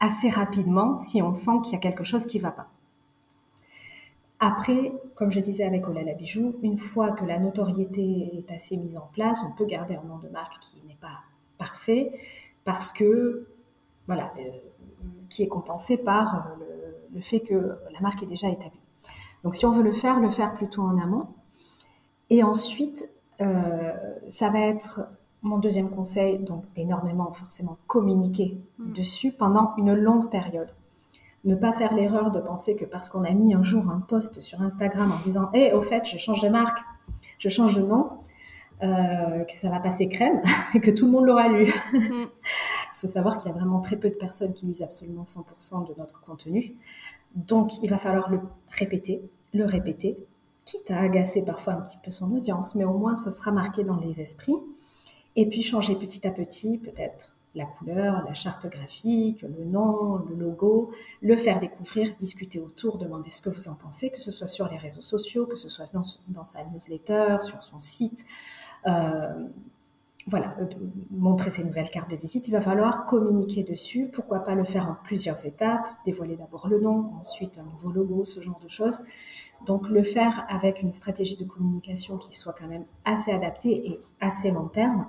assez rapidement si on sent qu'il y a quelque chose qui ne va pas. Après, comme je disais avec Olala Bijou, une fois que la notoriété est assez mise en place, on peut garder un nom de marque qui n'est pas parfait parce que, voilà, euh, qui est compensé par euh, le, fait que la marque est déjà établie. Donc, si on veut le faire, le faire plutôt en amont. Et ensuite, euh, ça va être mon deuxième conseil, donc d'énormément forcément communiquer mmh. dessus pendant une longue période ne pas faire l'erreur de penser que parce qu'on a mis un jour un post sur Instagram en disant hé, au fait, je change de marque, je change de nom, euh, que ça va passer crème [LAUGHS] et que tout le monde l'aura lu. [LAUGHS] Mm. il faut savoir qu'il y a vraiment très peu de personnes qui lisent absolument 100% de notre contenu. Donc, il va falloir le répéter, le répéter, quitte à agacer parfois un petit peu son audience, mais au moins ça sera marqué dans les esprits. Et puis changer petit à petit, peut-être la couleur, la charte graphique, le nom, le logo, le faire découvrir, discuter autour, demander ce que vous en pensez, que ce soit sur les réseaux sociaux, que ce soit dans, sa newsletter, sur son site. Euh, voilà, euh, montrer ses nouvelles cartes de visite, il va falloir communiquer dessus. Pourquoi pas le faire en plusieurs étapes, dévoiler d'abord le nom, ensuite un nouveau logo, ce genre de choses. Donc le faire avec une stratégie de communication qui soit quand même assez adaptée et assez long terme.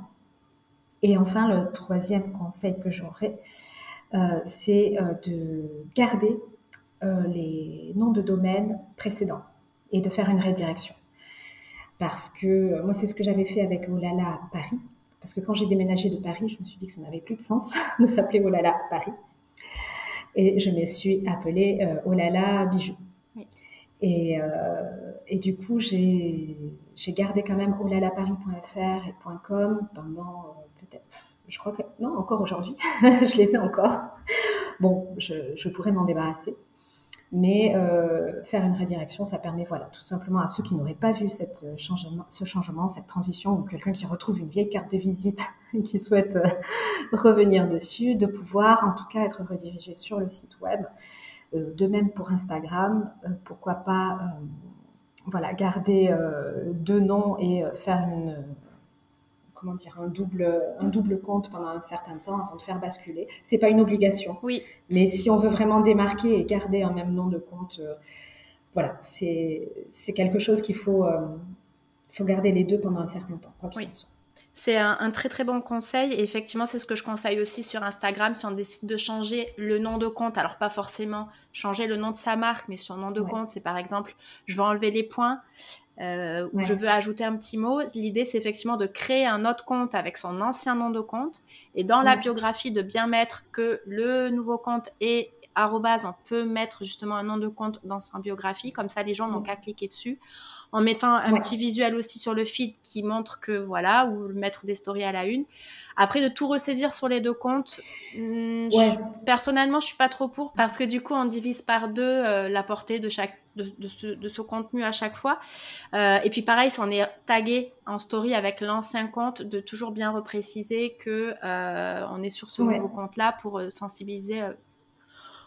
Et enfin, le troisième conseil que j'aurais, euh, c'est euh, de garder les noms de domaine précédents et de faire une redirection. Parce que moi, c'est ce que j'avais fait avec Olala Paris parce que quand j'ai déménagé de Paris, je me suis dit que ça n'avait plus de sens [LAUGHS] de s'appeler Olala Paris. Et je me suis appelée euh, Olala Bijoux. Et, euh, et, du coup, j'ai gardé quand même olalaparis.fr et .com pendant euh, peut-être, je crois que, non, encore aujourd'hui, [LAUGHS] je les ai encore. Bon, je, je pourrais m'en débarrasser. Mais euh, faire une redirection, ça permet, voilà, tout simplement à ceux qui n'auraient pas vu cette euh, changement, ce changement, cette transition, ou quelqu'un qui retrouve une vieille carte de visite [LAUGHS] et qui souhaite euh, revenir dessus, de pouvoir en tout cas être redirigé sur le site web. de même pour Instagram, pourquoi pas, voilà, garder deux noms et faire une comment dire, un double, un double compte pendant un certain temps avant de faire basculer. C'est pas une obligation. Oui. Mais si on veut vraiment démarquer et garder un même nom de compte, euh, voilà, c'est quelque chose qu'il faut, euh, faut garder les deux pendant un certain temps. Oui. C'est un, très très bon conseil et effectivement c'est ce que je conseille aussi sur Instagram si on décide de changer le nom de compte. Alors pas forcément changer le nom de sa marque mais son nom de compte c'est par exemple je vais enlever les points euh, où je veux ajouter un petit mot. L'idée, c'est effectivement de créer un autre compte avec son ancien nom de compte. Et dans la biographie de bien mettre que le nouveau compte est arrobase, on peut mettre justement un nom de compte dans sa biographie, comme ça les gens n'ont qu'à cliquer dessus. En mettant un petit visuel aussi sur le feed qui montre que voilà, ou mettre des stories à la une. Après, de tout ressaisir sur les deux comptes, hmm, personnellement, je suis pas trop pour parce que du coup, on divise par deux euh, la portée de chaque de, ce, contenu à chaque fois. Euh, et puis pareil, si on est tagué en story avec l'ancien compte, de toujours bien repréciser que euh, on est sur ce nouveau compte-là pour sensibiliser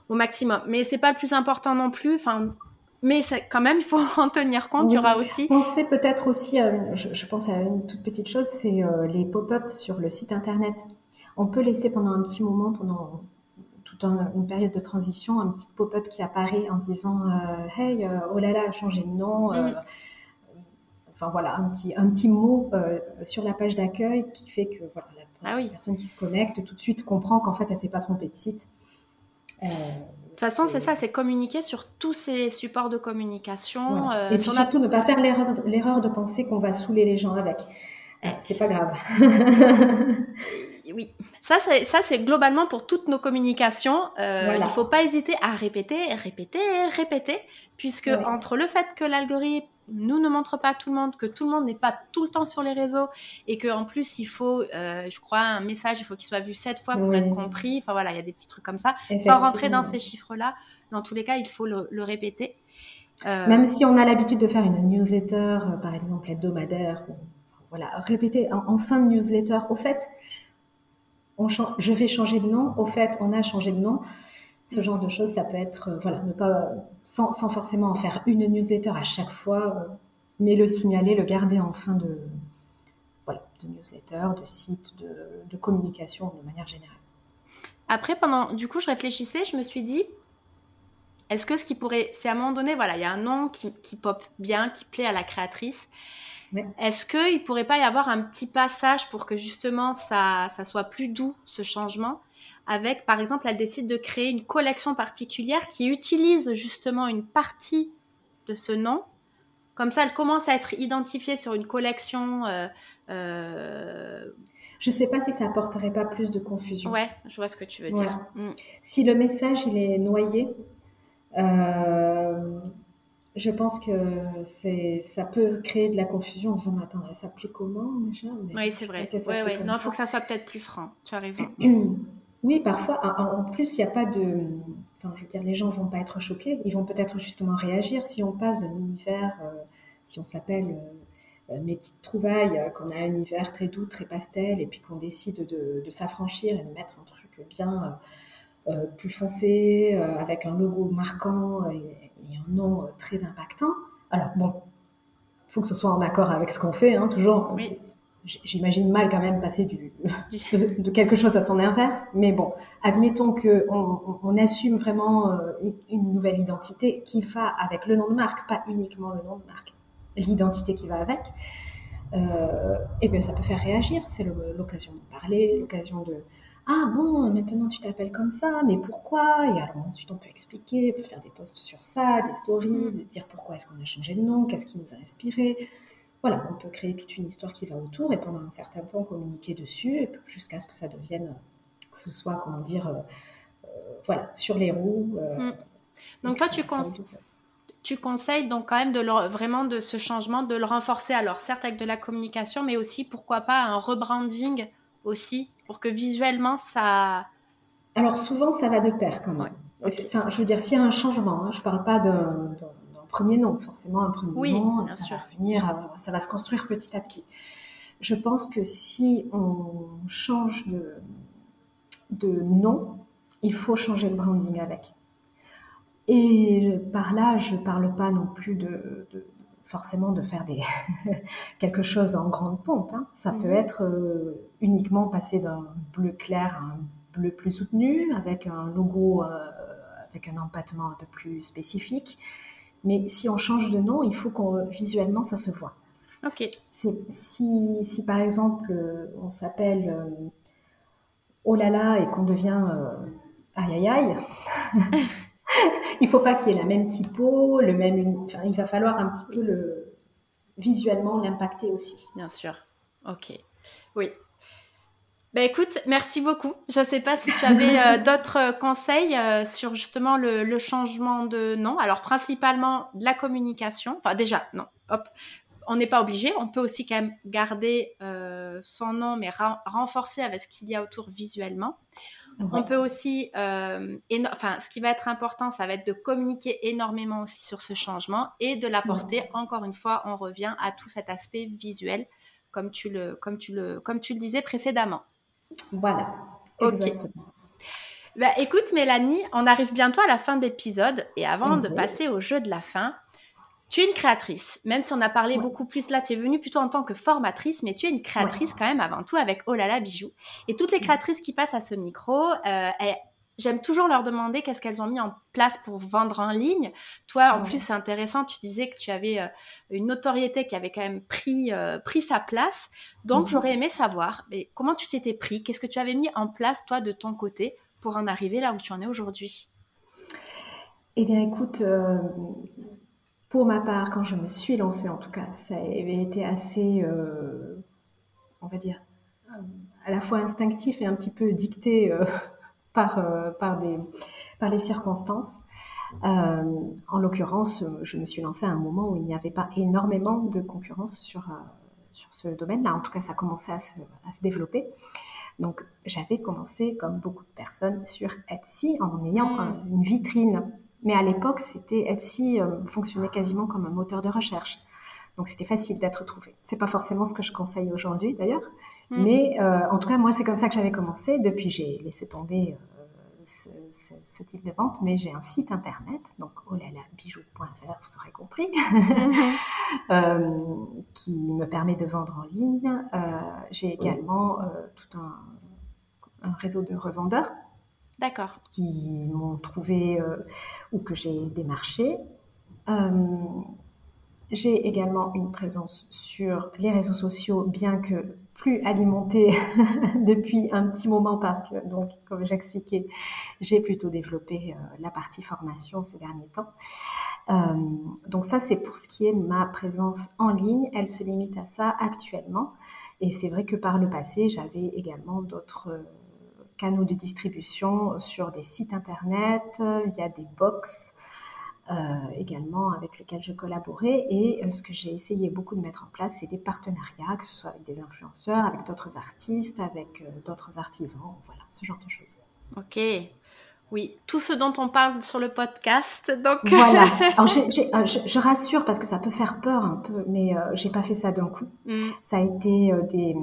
au maximum. Mais c'est pas le plus important non plus. Enfin, mais quand même, il faut [LAUGHS] en tenir compte. Il y aura aussi. Pensez peut-être aussi, je, pense à une toute petite chose, c'est euh, les pop-up sur le site internet. On peut laisser pendant un petit moment, pendant toute une période de transition, un petit pop-up qui apparaît en disant euh, Hey, euh, oh là là, changé de nom. Mm. Enfin voilà, un petit, un petit mot sur la page d'accueil qui fait que voilà, la, ah personne qui se connecte tout de suite comprend qu'en fait, elle s'est pas trompée de site. De toute façon, c'est ça, c'est communiquer sur tous ces supports de communication. Euh, et puis surtout, ne pas faire l'erreur de penser qu'on va saouler les gens avec. C'est pas grave. [LAUGHS] oui, ça c'est, ça c'est globalement pour toutes nos communications. Euh, il ne faut pas hésiter à répéter, répéter, répéter, puisque entre le fait que l'algorithme nous ne montre pas à tout le monde, que tout le monde n'est pas tout le temps sur les réseaux et qu'en plus il faut, euh, je crois, un message, il faut qu'il soit vu sept fois pour être compris. Enfin voilà, il y a des petits trucs comme ça. Sans rentrer dans ces chiffres-là, dans tous les cas, il faut le, répéter. Euh, Même si on a l'habitude de faire une newsletter, par exemple hebdomadaire, voilà, répéter en, fin de newsletter, au fait, je vais changer de nom, au fait, on a changé de nom. Ce genre de choses, ça peut être, euh, voilà, ne pas, sans, forcément en faire une newsletter à chaque fois, euh, mais le signaler, le garder en fin de, voilà, de newsletter, de site, de, communication de manière générale. Après, pendant, du coup, je réfléchissais, je me suis dit, est-ce que ce qui pourrait, si à un moment donné, voilà, il y a un nom qui, qui pop bien, qui plaît à la créatrice, est-ce qu'il ne pourrait pas y avoir un petit passage pour que justement ça, ça soit plus doux, ce changement avec, par exemple, elle décide de créer une collection particulière qui utilise justement une partie de ce nom? Comme ça, elle commence à être identifiée sur une collection. Euh, euh, je ne sais pas si ça apporterait pas plus de confusion. Ouais, je vois ce que tu veux dire. Mm. Si le message il est noyé, euh, je pense que c'est ça peut créer de la confusion en disant mais attends, elle s'appelait comment déjà Oui, c'est vrai. Ouais, Non, il faut que ça soit peut-être plus franc. Tu as raison. [CLEARS THROAT] Oui, parfois. En plus, il n'y a pas de. Enfin, je veux dire, les gens vont pas être choqués. Ils vont peut-être justement réagir si on passe de l'univers, euh, si on s'appelle mes petites trouvailles, qu'on a un univers très doux, très pastel, et puis qu'on décide de, s'affranchir et de mettre un truc bien plus foncé, avec un logo marquant et, un nom très impactant. Alors bon, il faut que ce soit en accord avec ce qu'on fait, hein, toujours. J'imagine mal quand même passer du, [LAUGHS] [LAUGHS] de, quelque chose à son inverse, mais bon, admettons que on, assume vraiment une, nouvelle identité qui va avec le nom de marque, pas uniquement le nom de marque l'identité qui va avec, euh, et bien ça peut faire réagir. C'est l'occasion de parler, l'occasion de ah bon, maintenant tu t'appelles comme ça, mais pourquoi? Et alors ensuite on peut expliquer, on peut faire des posts sur ça, des stories, mm. de dire pourquoi est-ce qu'on a changé de nom, qu'est-ce qui nous a inspiré. Voilà, on peut créer toute une histoire qui va autour et pendant un certain temps communiquer dessus jusqu'à ce que ça devienne, que ce soit, comment dire, euh, euh, voilà, sur les roues. Mm. Donc toi, tu, tu conseilles donc quand même de vraiment de ce changement, de le renforcer. Alors certes avec de la communication, mais aussi pourquoi pas un rebranding aussi, pour que visuellement ça... Alors souvent ça va de pair quand même. Enfin, je veux dire, s'il y a un changement, hein, je ne parle pas d'un premier nom, forcément un premier nom, ça va venir, euh, ça va se construire petit à petit. Je pense que si on change de, de nom, il faut changer le branding avec. Et par là, je ne parle pas non plus de, forcément de faire des [LAUGHS] quelque chose en grande pompe. Hein. Ça peut mhm. être euh, uniquement passer d'un bleu clair à un bleu plus soutenu, avec un logo, euh, avec un empattement un peu plus spécifique. Mais si on change de nom, il faut qu'on visuellement ça se voit. Ok. Si, si par exemple on s'appelle Oh là là et qu'on devient Aïe aïe aïe. [LAUGHS] [LAUGHS] il faut pas qu'il y ait la même typo, le même. Enfin, il va falloir un petit peu le visuellement l'impacter aussi. Bien sûr. Ok. Oui. Ben écoute, merci beaucoup. Je ne sais pas si tu avais euh, [LAUGHS] d'autres conseils euh, sur justement le, changement de nom. Alors principalement de la communication. Enfin déjà, non. Hop. On n'est pas obligé. On peut aussi quand même garder euh, son nom, mais renforcer avec ce qu'il y a autour visuellement. On peut aussi, euh, enfin, ce qui va être important, ça va être de communiquer énormément aussi sur ce changement et de l'apporter. Encore une fois, on revient à tout cet aspect visuel, comme tu le, comme tu le, comme tu le disais précédemment. Voilà. Exactement. Bah, écoute, Mélanie, on arrive bientôt à la fin de l'épisode et avant de passer au jeu de la fin, tu es une créatrice, même si on a parlé beaucoup plus là, tu es venue plutôt en tant que formatrice, mais tu es une créatrice quand même avant tout avec Oh là là bijoux. Et toutes les créatrices qui passent à ce micro, euh, j'aime toujours leur demander qu'est-ce qu'elles ont mis en place pour vendre en ligne. Toi, en plus, c'est intéressant, tu disais que tu avais euh, une notoriété qui avait quand même pris, euh, pris sa place. Donc, mhm. j'aurais aimé savoir mais comment tu t'étais pris, qu'est-ce que tu avais mis en place, toi, de ton côté, pour en arriver là où tu en es aujourd'hui? Eh bien, écoute, pour ma part, quand je me suis lancée, en tout cas, ça avait été assez, euh, on va dire, à la fois instinctif et un petit peu dicté euh, [LAUGHS] par, euh, par, des, par les circonstances. en l'occurrence, je me suis lancée à un moment où il n'y avait pas énormément de concurrence sur, sur ce domaine-là. En tout cas, ça commençait à se, à se développer. Donc, j'avais commencé, comme beaucoup de personnes, sur Etsy en ayant une vitrine mais à l'époque, c'était Etsy euh, fonctionnait quasiment comme un moteur de recherche. Donc c'était facile d'être trouvé. C'est pas forcément ce que je conseille aujourd'hui d'ailleurs, hmm. mais euh, en tout cas moi c'est comme ça que j'avais commencé. Depuis j'ai laissé tomber euh, ce, type de vente, mais j'ai un site internet, donc olalabijou.fr, vous aurez compris, [LAUGHS] euh, qui me permet de vendre en ligne. j'ai également tout un, un, réseau de revendeurs D'accord. Qui m'ont trouvé euh, ou que j'ai démarché. Euh, j'ai également une présence sur les réseaux sociaux, bien que plus alimentée [LAUGHS] depuis un petit moment parce que, donc, comme j'expliquais, j'ai plutôt développé euh, la partie formation ces derniers temps. donc ça, c'est pour ce qui est de ma présence en ligne. Elle se limite à ça actuellement. Et c'est vrai que par le passé, j'avais également d'autres canaux de distribution sur des sites internet, il y a des box euh, également avec lesquels je collaborais. Et euh, ce que j'ai essayé beaucoup de mettre en place, c'est des partenariats, que ce soit avec des influenceurs, avec d'autres artistes, avec euh, d'autres artisans, voilà, ce genre de choses. Ok. Oui, tout ce dont on parle sur le podcast. Donc voilà. [LAUGHS] Alors euh, je, rassure parce que ça peut faire peur un peu, mais euh, j'ai pas fait ça d'un coup. Mm. Ça a été euh, des,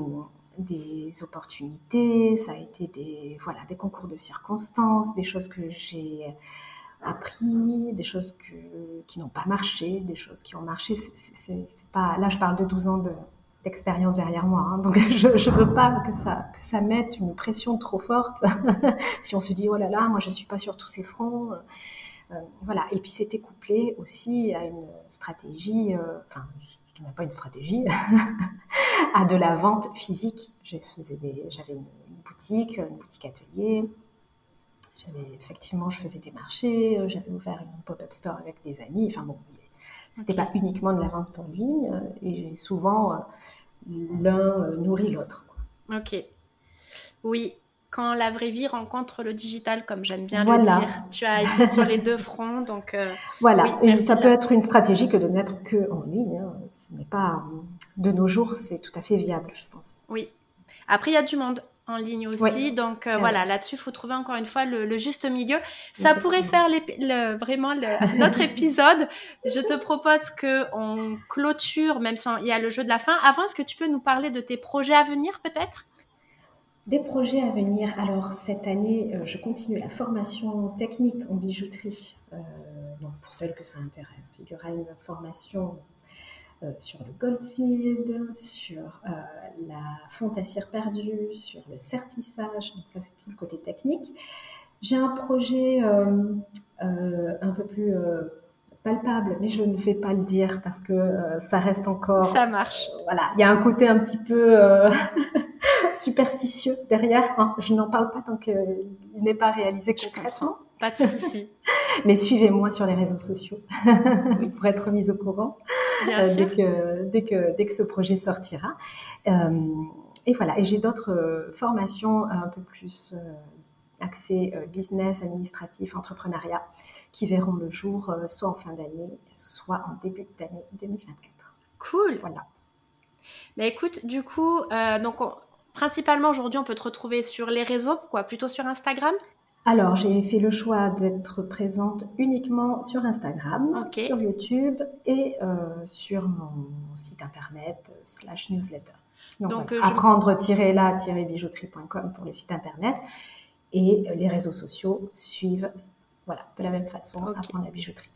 des opportunités, ça a été des voilà des concours de circonstances, des choses que j'ai appris, des choses qui n'ont pas marché, des choses qui ont marché. C'est pas là je parle de 12 ans de d'expérience derrière moi. Hein. donc je ne veux pas que ça, mette une pression trop forte. [LAUGHS] si on se dit, oh là là, moi je ne suis pas sur tous ces fronts. Euh, voilà. Et puis c'était couplé aussi à une stratégie, euh, je ne pas une stratégie, [LAUGHS] à de la vente physique. J'avais une, boutique, une boutique atelier. J'avais effectivement, je faisais des marchés, euh, j'avais ouvert une pop-up store avec des amis. Enfin bon, c'était pas uniquement de la vente en ligne. Et j'ai souvent l'un euh, nourrit l'autre. Ok. Oui, quand la vraie vie rencontre le digital, comme j'aime bien le dire. Tu as été sur les deux fronts, donc. Euh, voilà, et ça peut être une stratégie que de n'être que en ligne. Hein. Ce n'est pas de nos jours, c'est tout à fait viable, je pense. Oui. Après, il y a du monde en ligne aussi. Donc euh, voilà, là-dessus, il faut trouver encore une fois le, juste milieu. Ça pourrait faire le, vraiment notre [LAUGHS] épisode. Je te propose que on clôture, même si il y a le jeu de la fin. Avant, est-ce que tu peux nous parler de tes projets à venir peut-être? Des projets à venir. Alors cette année, euh, je continue la formation technique en bijouterie. Euh, pour celles que ça intéresse, il y aura une formation euh, sur le Goldfield, sur euh, la fonte à cire perdue, sur le certissage. Donc ça, c'est tout le côté technique. J'ai un projet un peu plus palpable, mais je ne vais pas le dire parce que ça reste encore. Ça marche. voilà, il y a un côté un petit peu [LAUGHS] superstitieux derrière. Hein. Je n'en parle pas tant qu'il n'est pas réalisé concrètement. Pas de souci. [LAUGHS] Mais suivez-moi sur les réseaux sociaux [LAUGHS] pour être mise au courant euh, dès, que, dès, que, dès que ce projet sortira. Euh, et voilà, et j'ai d'autres euh, formations un peu plus axées business, administratif, entrepreneuriat qui verront le jour soit en fin d'année, soit en début d'année 2024. Cool. Voilà. Mais écoute, du coup, donc principalement aujourd'hui, on peut te retrouver sur les réseaux, quoi, plutôt sur Instagram? Alors, j'ai fait le choix d'être présente uniquement sur Instagram, sur YouTube et euh, sur mon site internet slash newsletter. Donc, euh, apprendre-la-bijouterie.com pour les sites internet et les réseaux sociaux suivent voilà, de la même façon apprendre la bijouterie.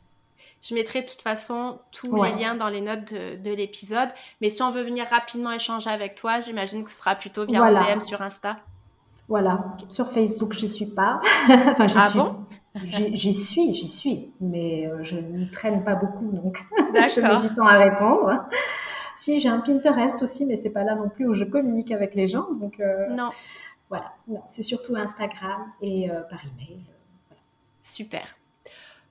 Je mettrai de toute façon tous les liens dans les notes de, l'épisode. Mais si on veut venir rapidement échanger avec toi, j'imagine que ce sera plutôt via voilà. DM sur Insta. Voilà. Sur Facebook, j'y suis pas. [LAUGHS] enfin, j'y ah bon? J'y suis, j'y suis, mais euh, je n'y traîne pas beaucoup, donc [LAUGHS] je mets du temps à répondre. Si, j'ai un Pinterest aussi, mais c'est pas là non plus où je communique avec les gens, donc euh, non. Voilà, c'est surtout Instagram et euh, par email. Super.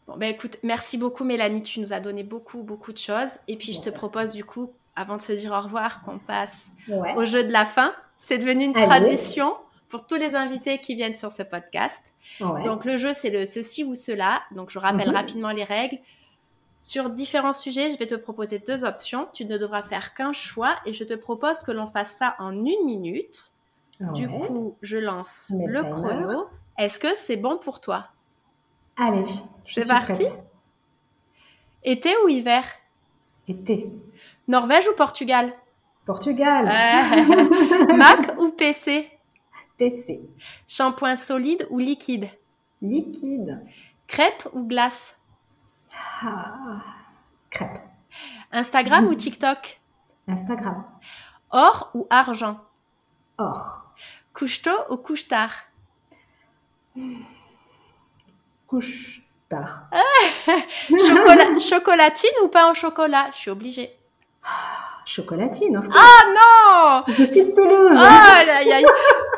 Bon, ben écoute, merci beaucoup Mélanie, tu nous as donné beaucoup, beaucoup de choses. Et puis je te propose du coup, avant de se dire au revoir, qu'on passe au jeu de la fin. C'est devenu une tradition pour tous les invités qui viennent sur ce podcast. Donc le jeu, c'est le ceci ou cela. Donc je rappelle mhm. rapidement les règles. Sur différents sujets, je vais te proposer deux options. Tu ne devras faire qu'un choix et je te propose que l'on fasse ça en une minute. Du coup, je lance le chrono. Est-ce que c'est bon pour toi? Allez, je suis parti. Été ou hiver? Été. Norvège ou Portugal? Portugal. [LAUGHS] Mac ou PC PC. Shampoing solide ou liquide? Liquide. Crêpe ou glace? Ah, Crêpe. Instagram ou [LAUGHS] TikTok? Instagram. Or ou argent? Or. Couche-tôt ou couche-tard? [SIGHS] Couche-tard. [LAUGHS] chocolatine ou pas au chocolat? Je suis obligée. Chocolatine, of course. Ah non Je suis de Toulouse. Ah,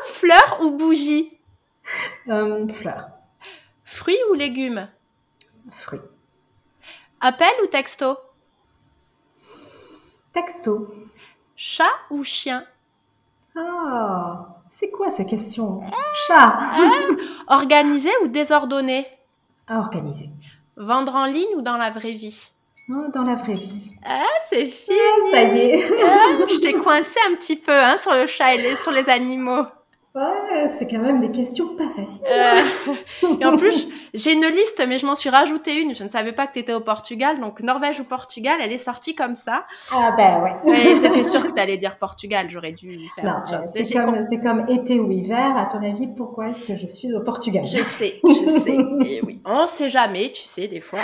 Fleurs ou bougies euh, Fleurs. Fruits ou légumes? Fruits. Appel ou texto? Texto. Chat ou chien? Ah, c'est quoi ces questions? Chat. Ah, organisé ou désordonné? Organisé. Vendre en ligne ou dans la vraie vie? Dans la vraie vie. Ah, c'est ah, fini. ça y est. Ah, je t'ai coincé un petit peu hein, sur le chat et sur les animaux. Ouais, c'est quand même des questions pas faciles. Euh, et en plus, [LAUGHS] j'ai une liste, mais je m'en suis rajouté une. Je ne savais pas que tu étais au Portugal. Donc, Norvège ou Portugal, elle est sortie comme ça. Ah ben ouais. Et c'était sûr que tu allais dire Portugal. J'aurais dû faire non, autre chose. C'est comme, c'est comme été ou hiver. À ton avis, pourquoi est-ce que je suis au Portugal? Je sais, [LAUGHS] je sais. Et oui, on sait jamais, tu sais, des fois.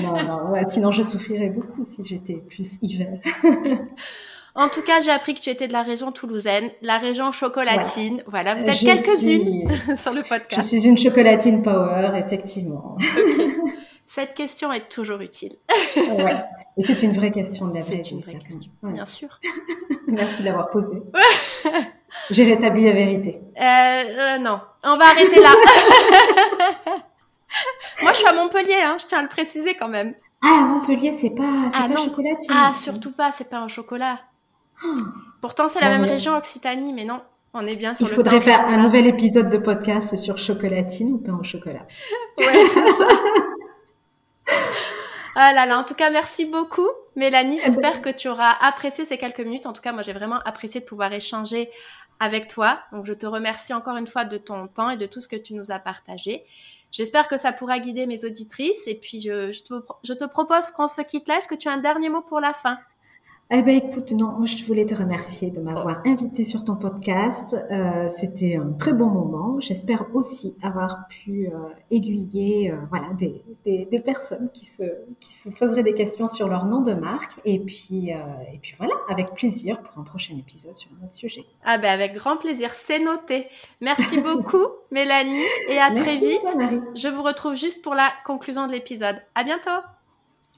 non, non, ouais, sinon je souffrirais beaucoup si j'étais plus hiver. [LAUGHS] En tout cas, j'ai appris que tu étais de la région toulousaine, la région chocolatine. Voilà, vous êtes quelques-unes [LAUGHS] sur le podcast. Je suis une chocolatine power, effectivement. Cette question est toujours utile. ouais. [LAUGHS] Et c'est une vraie question de la vraie vie. Vraie question, bien sûr. [LAUGHS] Merci de l'avoir posée. J'ai rétabli la vérité. Euh, euh, non, on va arrêter là. Moi, je suis à Montpellier, hein, je tiens à le préciser quand même. Ah, Montpellier, c'est pas, c'est ah, pas chocolatine. Ah, surtout pas, c'est pas un chocolat. Pourtant, c'est la même région Occitanie, mais non, on est bien sur Il faudrait faire un nouvel épisode de podcast sur chocolatine ou pain au chocolat. [LAUGHS] ouais, c'est ça. [LAUGHS] Ah là là, en tout cas, merci beaucoup, Mélanie. Eh ben, J'espère que tu auras apprécié ces quelques minutes. En tout cas, moi, j'ai vraiment apprécié de pouvoir échanger avec toi. Donc, je te remercie encore une fois de ton temps et de tout ce que tu nous as partagé. J'espère que ça pourra guider mes auditrices. Et puis, je, je, te, je te propose qu'on se quitte là. Est-ce que tu as un dernier mot pour la fin? Eh ben écoute, non, moi je voulais te remercier de m'avoir invité sur ton podcast. Euh, C'était un très bon moment. J'espère aussi avoir pu euh, aiguiller euh, voilà des, des, des, personnes qui se qui se poseraient des questions sur leur nom de marque. Et puis et puis voilà, avec plaisir pour un prochain épisode sur un autre sujet. Ah ben avec grand plaisir, c'est noté. Merci [LAUGHS] beaucoup Mélanie et à très vite. Marie. Je vous retrouve juste pour la conclusion de l'épisode. À bientôt.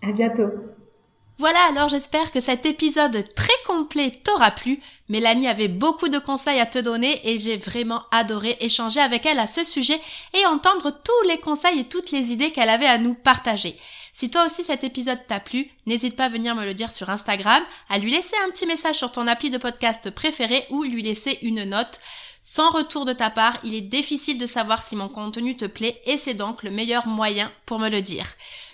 À bientôt. Voilà, alors j'espère que cet épisode très complet t'aura plu. Mélanie avait beaucoup de conseils à te donner et j'ai vraiment adoré échanger avec elle à ce sujet et entendre tous les conseils et toutes les idées qu'elle avait à nous partager. Si toi aussi cet épisode t'a plu, n'hésite pas à venir me le dire sur Instagram, à lui laisser un petit message sur ton appli de podcast préféré ou lui laisser une note. Sans retour de ta part, il est difficile de savoir si mon contenu te plaît et c'est donc le meilleur moyen pour me le dire.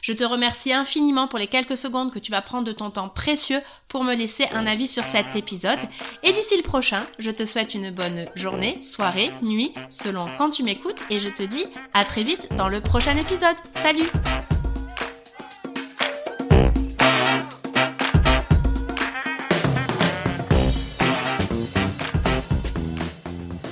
Je te remercie infiniment pour les quelques secondes que tu vas prendre de ton temps précieux pour me laisser un avis sur cet épisode. Et d'ici le prochain, je te souhaite une bonne journée, soirée, nuit, selon quand tu m'écoutes et je te dis à très vite dans le prochain épisode. Salut